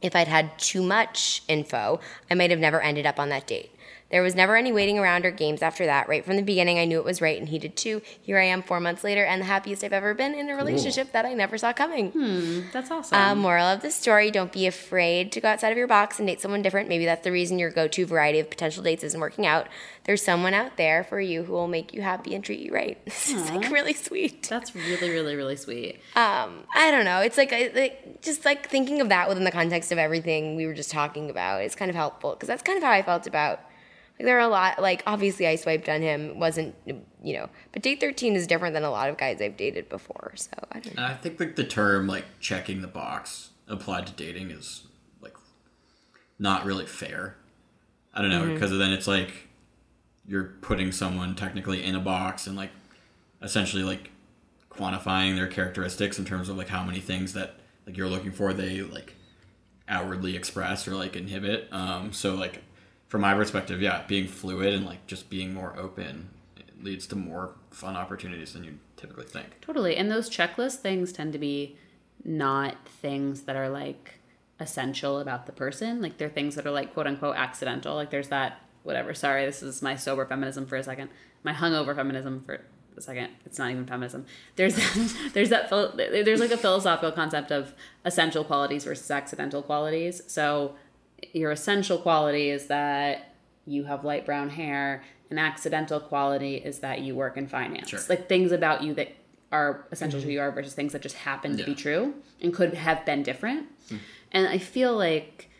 if I'd had too much info, I might have never ended up on that date. There was never any waiting around or games after that. Right from the beginning, I knew it was right, and he did too. Here I am four months later, and the happiest I've ever been in a relationship that I never saw coming. That's awesome. Uh, moral of the story don't be afraid to go outside of your box and date someone different. Maybe that's the reason your go to variety of potential dates isn't working out. There's someone out there for you who will make you happy and treat you right. This is like really sweet. That's really, really, really sweet. Um, I don't know. It's like, I- like just like thinking of that within the context of everything we were just talking about is kind of helpful because that's kind of how I felt about. Like there are a lot. Like obviously, I swiped on him. wasn't you know? But date thirteen is different than a lot of guys I've dated before. So I don't know. I think like the term like checking the box applied to dating is like not really fair. I don't know because then it's like you're putting someone technically in a box and like essentially like quantifying their characteristics in terms of like how many things that like you're looking for they like outwardly express or like inhibit. Um, so like from my perspective, yeah, being fluid and like just being more open leads to more fun opportunities than you typically think. Totally. And those checklist things tend to be not things that are like essential about the person. Like they're things that are like quote unquote accidental. Like there's that whatever. Sorry, this is my sober feminism for a second. My hungover feminism for a second. It's not even feminism. There's there's that there's like a philosophical concept of essential qualities versus accidental qualities. So your essential quality is that you have light brown hair. An accidental quality is that you work in finance. Sure. Like things about you that are essential to who you are versus things that just happen to be true and could have been different. Hmm. And I feel like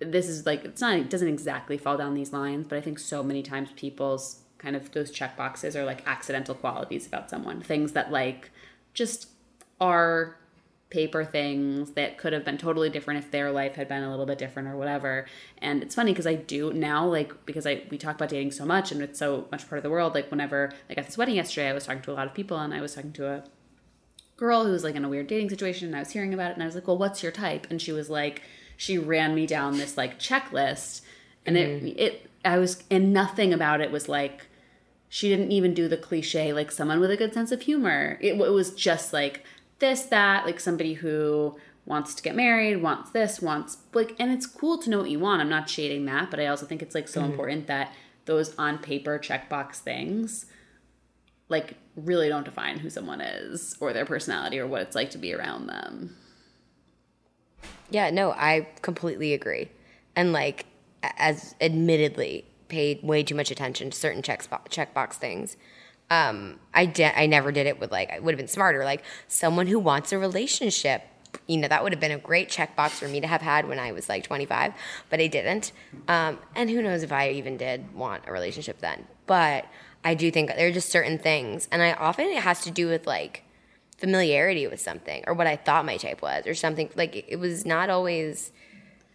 this is like it's not it doesn't exactly fall down these lines, but I think so many times people's kind of those check boxes are like accidental qualities about someone, things that like just are paper things that could have been totally different if their life had been a little bit different or whatever. And it's funny because I do now like because I we talk about dating so much and it's so much part of the world. Like whenever like at this wedding yesterday, I was talking to a lot of people and I was talking to a girl who was like in a weird dating situation and I was hearing about it and I was like, "Well, what's your type?" And she was like she ran me down this like checklist and it mm-hmm. it I was and nothing about it was like she didn't even do the cliche like someone with a good sense of humor. It, it was just like this that like somebody who wants to get married, wants this, wants like and it's cool to know what you want. I'm not shading that, but I also think it's like so mm-hmm. important that those on paper checkbox things like really don't define who someone is or their personality or what it's like to be around them. Yeah, no, I completely agree. And like, as admittedly paid way too much attention to certain check checkbox things. Um, I de- I never did it with like I would have been smarter. Like someone who wants a relationship, you know, that would have been a great checkbox for me to have had when I was like 25, but I didn't. Um, and who knows if I even did want a relationship then. But I do think there are just certain things, and I often it has to do with like familiarity with something or what I thought my type was or something. Like it- it was not always.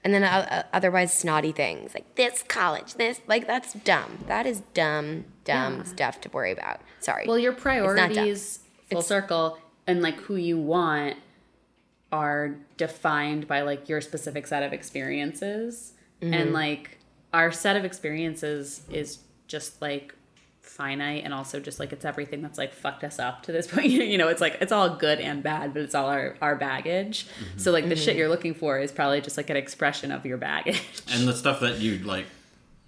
And then uh, uh, otherwise snotty things like this college, this like that's dumb. That is dumb, dumb stuff to worry about. Sorry. Well, your priorities, full It's- circle, and like who you want are defined by like your specific set of experiences. Mm-hmm. And like our set of experiences is just like finite and also just like it's everything that's like fucked us up to this point. you know, it's like it's all good and bad, but it's all our, our baggage. So like the shit Mm-hmm. you're looking for is probably just like an expression of your baggage. And the stuff that you like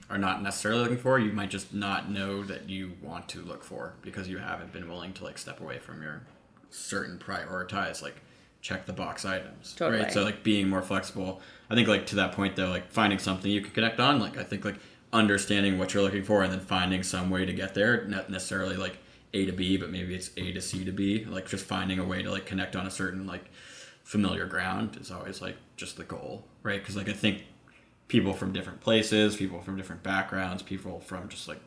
are not necessarily looking for, you might just not know that you want to look for because you haven't been willing to like step away from your certain prioritized like check the box items. Totally. Right. So like being more flexible. I think like to that point though, like finding something you can connect on. Like I think like understanding what you're looking for and then finding some way to get there. Not necessarily like A to B, but maybe it's A to C to B. Like just finding a way to like connect on a certain like familiar ground is always like just the goal, right? Because like I think people from different places, people from different backgrounds, people from just like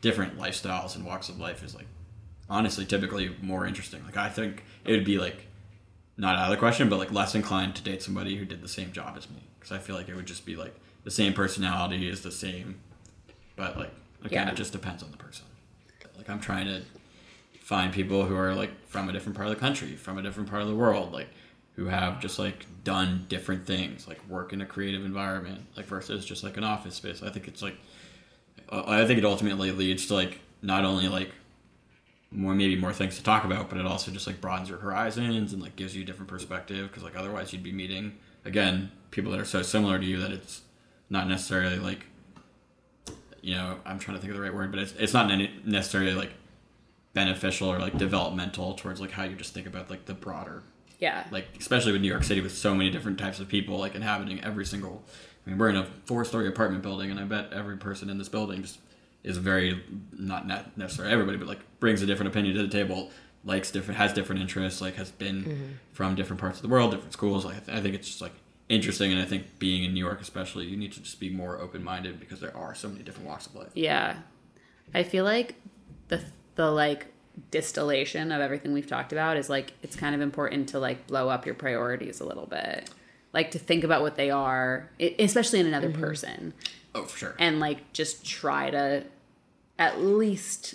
different lifestyles and walks of life is like honestly typically more interesting. Like I think it would be like not out of the question, but like less inclined to date somebody who did the same job as me because I feel like it would just be like the same personality is the same, but like again, Yeah. it just depends on the person. Like I'm trying to find people who are like from a different part of the country, from a different part of the world, like who have just like done different things, like work in a creative environment, like versus just like an office space. I think it's like, uh, I think it ultimately leads to like not only like more maybe more things to talk about, but it also just like broadens your horizons and like gives you a different perspective because like otherwise you'd be meeting again people that are so similar to you that it's not necessarily like you know I'm trying to think of the right word, but it's it's not ne- necessarily like beneficial or like developmental towards like how you just think about like the broader yeah. like especially with New York City with so many different types of people like inhabiting every single I mean we're in a four story apartment building and I bet every person in this building just is very not necessarily everybody but like brings a different opinion to the table likes different has different interests like has been mm-hmm. from different parts of the world different schools like I think it's just like interesting and I think being in New York especially you need to just be more open minded because there are so many different walks of life Yeah. I feel like the the like distillation of everything we've talked about is like it's kind of important to like blow up your priorities a little bit. Like to think about what they are, especially in another mm-hmm. person, oh for sure and like just try to at least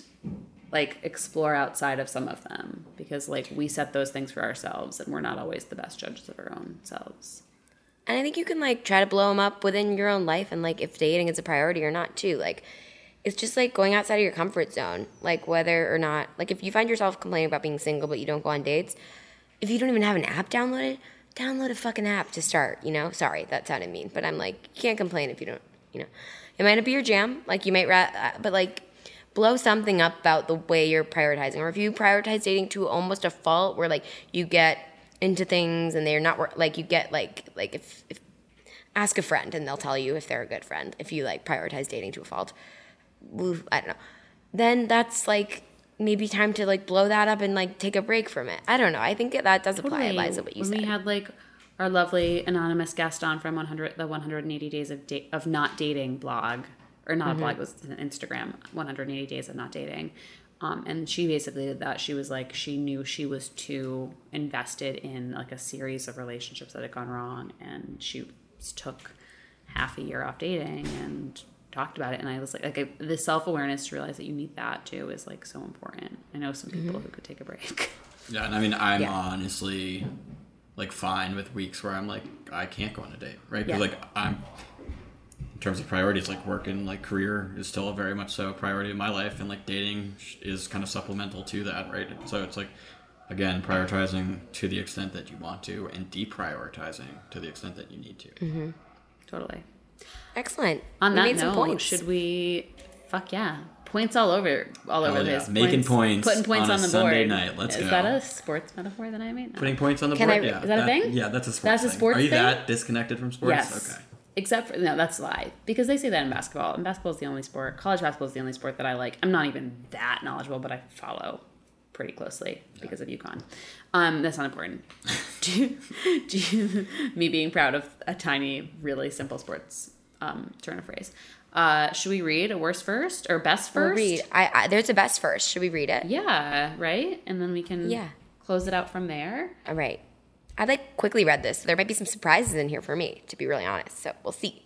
like explore outside of some of them because like we set those things for ourselves and we're not always the best judges of our own selves. And I think you can like try to blow them up within your own life and like if dating is a priority or not too. Like it's just like going outside of your comfort zone. Like whether or not like if you find yourself complaining about being single but you don't go on dates, if you don't even have an app downloaded, download a fucking app to start, you know? Sorry, that sounded mean, but I'm like you can't complain if you don't, you know. It might not be your jam, like you might ra- uh, but like blow something up about the way you're prioritizing or if you prioritize dating to almost a fault where like you get into things and they're not like you get like like if, if ask a friend and they'll tell you if they're a good friend if you like prioritize dating to a fault. I don't know. Then that's like maybe time to like blow that up and like take a break from it. I don't know. I think that does apply Totally. eliza what you when said. we had like our lovely anonymous guest on from 100 the 180 days of da- of not dating blog or not a blog it was an instagram 180 days of not dating um, and she basically did that she was like she knew she was too invested in like a series of relationships that had gone wrong and she took half a year off dating and talked about it and i was like like I, the self-awareness to realize that you need that too is like so important i know some people who could take a break Yeah, and I mean, I'm Yeah. honestly like fine with weeks where I'm like, I can't go on a date, right? Yeah. Like I'm, in terms of priorities, like work and like career is still very much so a priority in my life, and like dating is kind of supplemental to that, right? So it's like, again, prioritizing to the extent that you want to, and deprioritizing to the extent that you need to. Mm-hmm. totally excellent On we that made some note, points should we? Fuck yeah, points all over, all over Hell the yeah. place. Making points putting points on on, a the Sunday board. night. Let's is go. that a sports metaphor that I made? No. Putting points on the Can board. I- yeah, is that a thing? Yeah, that's a sports. That's a thing. sports Are you that disconnected from sports? Yes. Okay. Except for no, that's a lie because they say that in basketball. And basketball is the only sport. College basketball is the only sport that I like. I'm not even that knowledgeable, but I follow pretty closely because of UConn. Um, that's not important. do, do you- me being proud of a tiny, really simple sports um, turn of phrase. Uh, should we read a worst first or best 1st We'll read I, I there's a best first should we read it Yeah, right. And then we can Yeah. close it out from there. All right. I like quickly read this. There might be some surprises in here for me, to be really honest. So we'll see.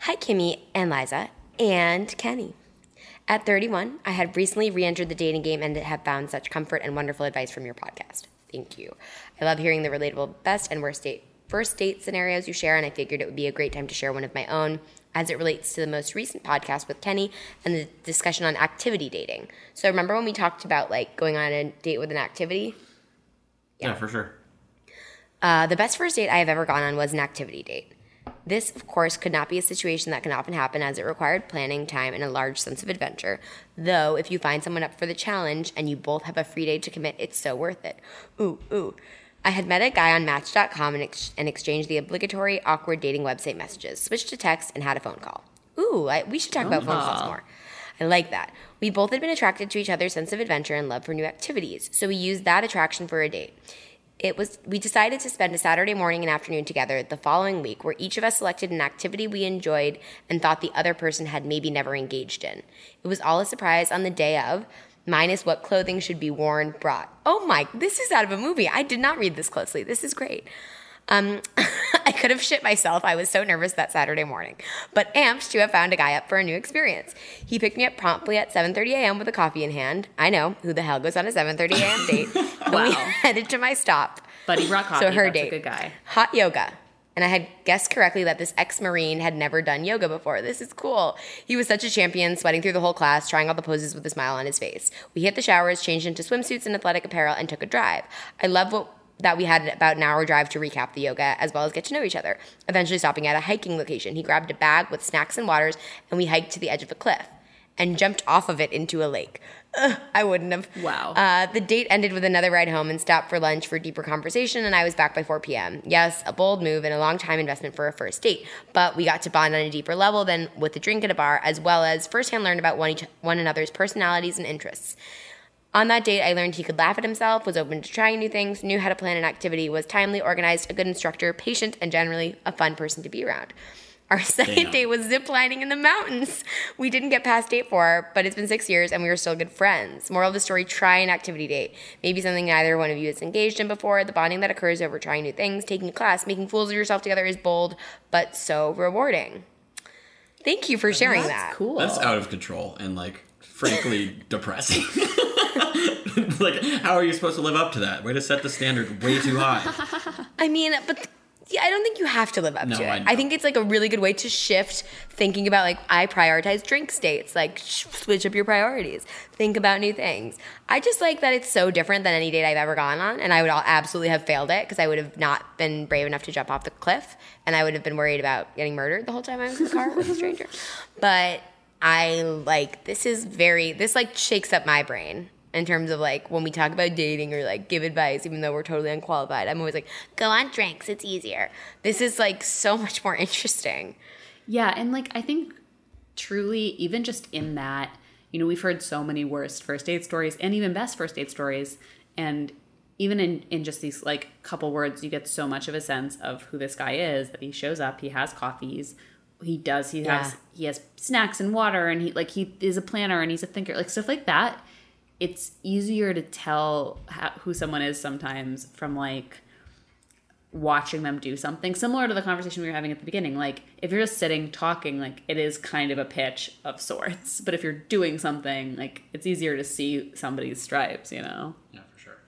Hi, Kimmy and Liza and Kenny. At 31, I had recently re entered the dating game and have found such comfort and wonderful advice from your podcast. Thank you. I love hearing the relatable best and worst date first date scenarios you share, and I figured it would be a great time to share one of my own as it relates to the most recent podcast with Kenny and the discussion on activity dating. So remember when we talked about like going on a date with an activity? Yeah, for sure. Uh, the best first date I have ever gone on was an activity date. This, of course, could not be a situation that can often happen as it required planning, time, and a large sense of adventure. Though, if you find someone up for the challenge and you both have a free day to commit, it's so worth it. Ooh, ooh. I had met a guy on Match.com and, ex- and exchanged the obligatory awkward dating website messages, switched to text, and had a phone call. Ooh, I, we should talk about phone calls more. I like that. We both had been attracted to each other's sense of adventure and love for new activities, so we used that attraction for a date. It was we decided to spend a Saturday morning and afternoon together the following week where each of us selected an activity we enjoyed and thought the other person had maybe never engaged in. It was all a surprise on the day of, minus what clothing should be worn brought. Oh my, this is out of a movie. I did not read this closely. This is great. Um, I could have shit myself. I was so nervous that Saturday morning, but amped to have found a guy up for a new experience. He picked me up promptly at 7:30 a.m. with a coffee in hand. I know who the hell goes on a 7:30 a.m. date. And we headed to my stop. Buddy brought coffee. So her That's date, a good guy. hot yoga. And I had guessed correctly that this ex-marine had never done yoga before. This is cool. He was such a champion, sweating through the whole class, trying all the poses with a smile on his face. We hit the showers, changed into swimsuits and athletic apparel, and took a drive. I love what that we had about an hour drive to recap the yoga as well as get to know each other. Eventually stopping at a hiking location, he grabbed a bag with snacks and waters, and we hiked to the edge of a cliff and jumped off of it into a lake. Ugh, I wouldn't have. Wow. Uh, the date ended with another ride home and stopped for lunch for deeper conversation, and I was back by 4 p.m. Yes, a bold move and a long time investment for a first date, but we got to bond on a deeper level than with a drink at a bar, as well as firsthand learn about one, each, one another's personalities and interests. On that date, I learned he could laugh at himself, was open to trying new things, knew how to plan an activity, was timely, organized, a good instructor, patient, and generally a fun person to be around. Our second Damn. date was ziplining in the mountains. We didn't get past date four, but it's been six years and we were still good friends. Moral of the story try an activity date. Maybe something neither one of you is engaged in before. The bonding that occurs over trying new things, taking a class, making fools of yourself together is bold, but so rewarding. Thank you for sharing That's that. cool. That's out of control and like frankly depressing. like, how are you supposed to live up to that? Way to set the standard way too high. I mean, but Yeah, I don't think you have to live up No, to it. I I, think it's like a really good way to shift thinking about like I prioritize drink states, like sh- switch up your priorities, think about new things. I just like that it's so different than any date I've ever gone on, and I would all absolutely have failed it because I would have not been brave enough to jump off the cliff, and I would have been worried about getting murdered the whole time I was in the car with a stranger. But I like this is very this like shakes up my brain in terms of like when we talk about dating or like give advice, even though we're totally unqualified. I'm always like, go on drinks, it's easier. This is like so much more interesting. Yeah, and like I think truly, even just in that, you know, we've heard so many worst first date stories and even best first date stories. And even in, in just these like couple words, you get so much of a sense of who this guy is, that he shows up, he has coffees, he does, he has he has snacks and water and he like he is a planner and he's a thinker, like stuff like that. It's easier to tell how, who someone is sometimes from like watching them do something similar to the conversation we were having at the beginning like if you're just sitting talking like it is kind of a pitch of sorts but if you're doing something like it's easier to see somebody's stripes you know Yeah, for sure.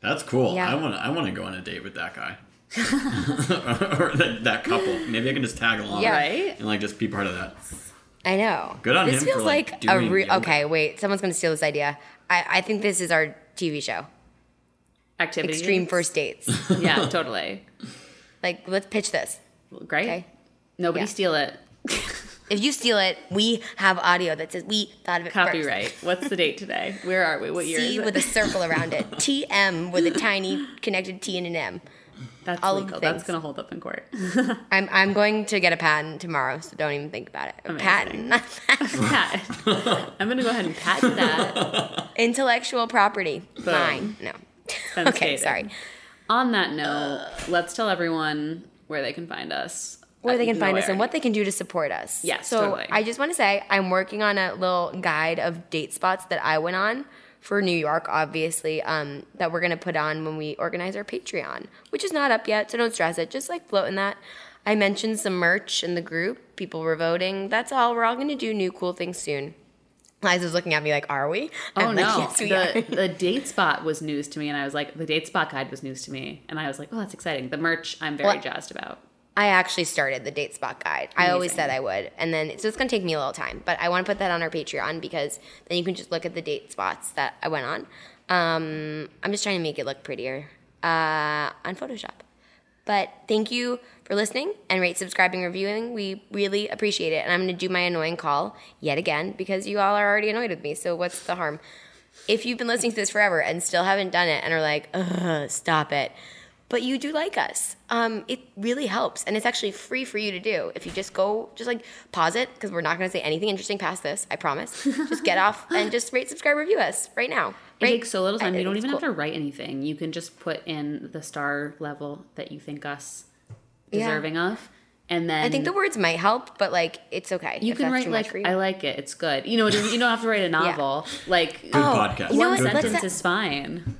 That's cool. Yeah. I want to. I want to go on a date with that guy or that, that couple. Maybe I can just tag along, Yeah. right and like just be part of that. I know. Good on this him feels for, like, like, a doing real. Okay, wait. Someone's gonna steal this idea. I, I think this is our TV show, activity Extreme. First Dates. yeah totally like, let's pitch this. great Okay. nobody Yeah. steal it If you steal it, we have audio that says we thought of it first. copyright what's the date today where are we what year C is with a circle around it. TM with a tiny connected T and an M. that's all legal that's gonna hold up in court I'm I'm going to get a patent tomorrow, so don't even think about it. A Amazing. patent, not patent. I'm gonna go ahead and patent that intellectual property. Mine. No. Okay, sorry. on that note let's tell everyone where they can find us Where they can find us and what they can do to support us. Yes, So totally. I just want to say I'm working on a little guide of date spots that I went on for New York, obviously, um, that we're gonna put on when we organize our Patreon, which is not up yet, so don't stress it. Just like floating that. I mentioned some merch in the group. People were voting. That's all. We're all gonna do new cool things soon. Liza's looking at me like, "Are we?" Oh I'm like, no! yes, we the the date spot was news to me, and I was like, the date spot guide was news to me, and I was like, oh, that's exciting. The merch, I'm very Well, jazzed about. I actually started the date spot guide. I always said I would. And then, so it's going to take me a little time, but I want to put that on our Patreon because then you can just look at the date spots that I went on. Um, I'm just trying to make it look prettier uh, on Photoshop. But thank you for listening and rate, subscribing, reviewing. We really appreciate it. And I'm going to do my annoying call yet again because you all are already annoyed with me. So what's the harm? If you've been listening to this forever and still haven't done it and are like, ugh, stop it, but you do like us, um, it really helps. And it's actually free for you to do. If you just go, just like pause it, because we're not going to say anything interesting past this, I promise. just get off and just rate, subscribe, review us right now. It Right? takes so little time. I- You don't it's even have to write anything. You can just put in the star level that you think us Yeah. deserving of, and then I think the words might help, but like it's okay. you can write like you. I like it. It's good. You know, you don't have to write a novel. Like Good Oh, podcast. you know one what? Let's- sentence is fine.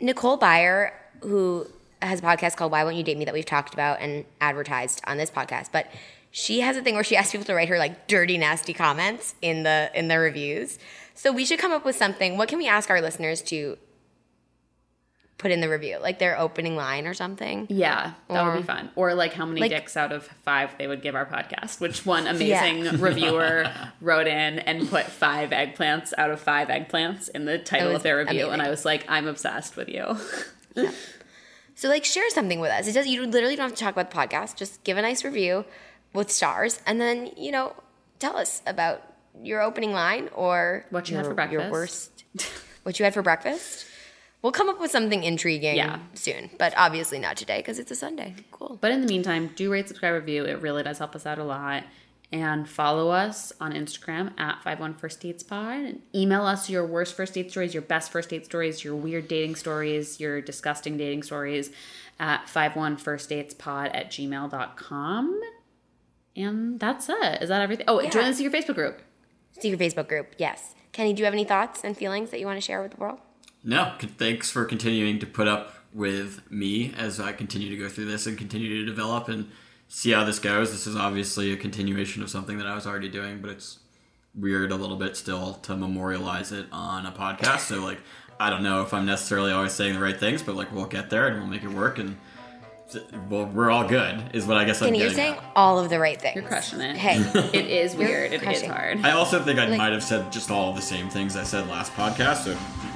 Nicole Byer, who has a podcast called Why Won't You Date Me that we've talked about and advertised on this podcast, but she has a thing where she asks people to write her like dirty, nasty comments in the in the reviews. So we should come up with something. What can we ask our listeners to put in the review? Like their opening line or something? Yeah, that would be fun. Or like how many Like- dicks out of five they would give our podcast. Which one amazing reviewer wrote in and put five eggplants out of five eggplants in the title of their review, and. I was like, I'm obsessed with you. So like share something with us. It does you literally don't have to talk about the podcast. Just give a nice review with stars and then, you know, tell us about your opening line or What you had for breakfast. Your worst what you had for breakfast. We'll come up with something intriguing Yeah. soon, but obviously not today because it's a Sunday. Cool. But in the meantime, do rate, subscribe, review. It really does help us out a lot. And follow us on Instagram at 51 First Dates Pod. And email us your worst first date stories, your best first date stories, your weird dating stories, your disgusting dating stories at 51firstdatespod at gmail.com. And that's it. Is that everything? Oh, join Yeah. us in your Facebook group. Secret Facebook group. Yes. Kenny, do you have any thoughts and feelings that you want to share with the world? No, thanks for continuing to put up with me as I continue to go through this and continue to develop and see how this goes. This is obviously a continuation of something that I was already doing, but it's weird a little bit still to memorialize it on a podcast. So like I don't know if I'm necessarily always saying the right things, but like we'll get there and we'll make it work and well, we're all good, is what I guess I'm And you're saying at. all of the right things. You're crushing it. Hey, It is weird. It is hard. I also think I Like- might have said just all of the same things I said last podcast, so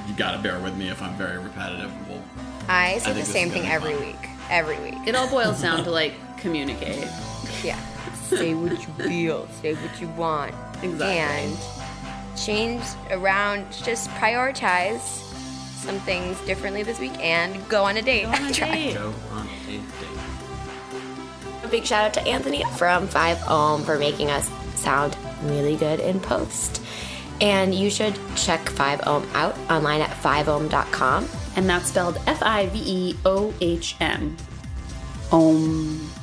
you gotta bear with me if I'm very repetitive. Well, I say think the same thing every fun. week. Every week. It all boils down to like communicate. Yeah. Say what you feel. Say what you want. Exactly. And change around. Just prioritize some things differently this week and go on a date. Try. go on a date. A big shout out to Anthony from 5 Ohm for making us sound really good in post. And you should check 5 Ohm out online at 5ohm.com. And that's spelled F I V E O H M. Om.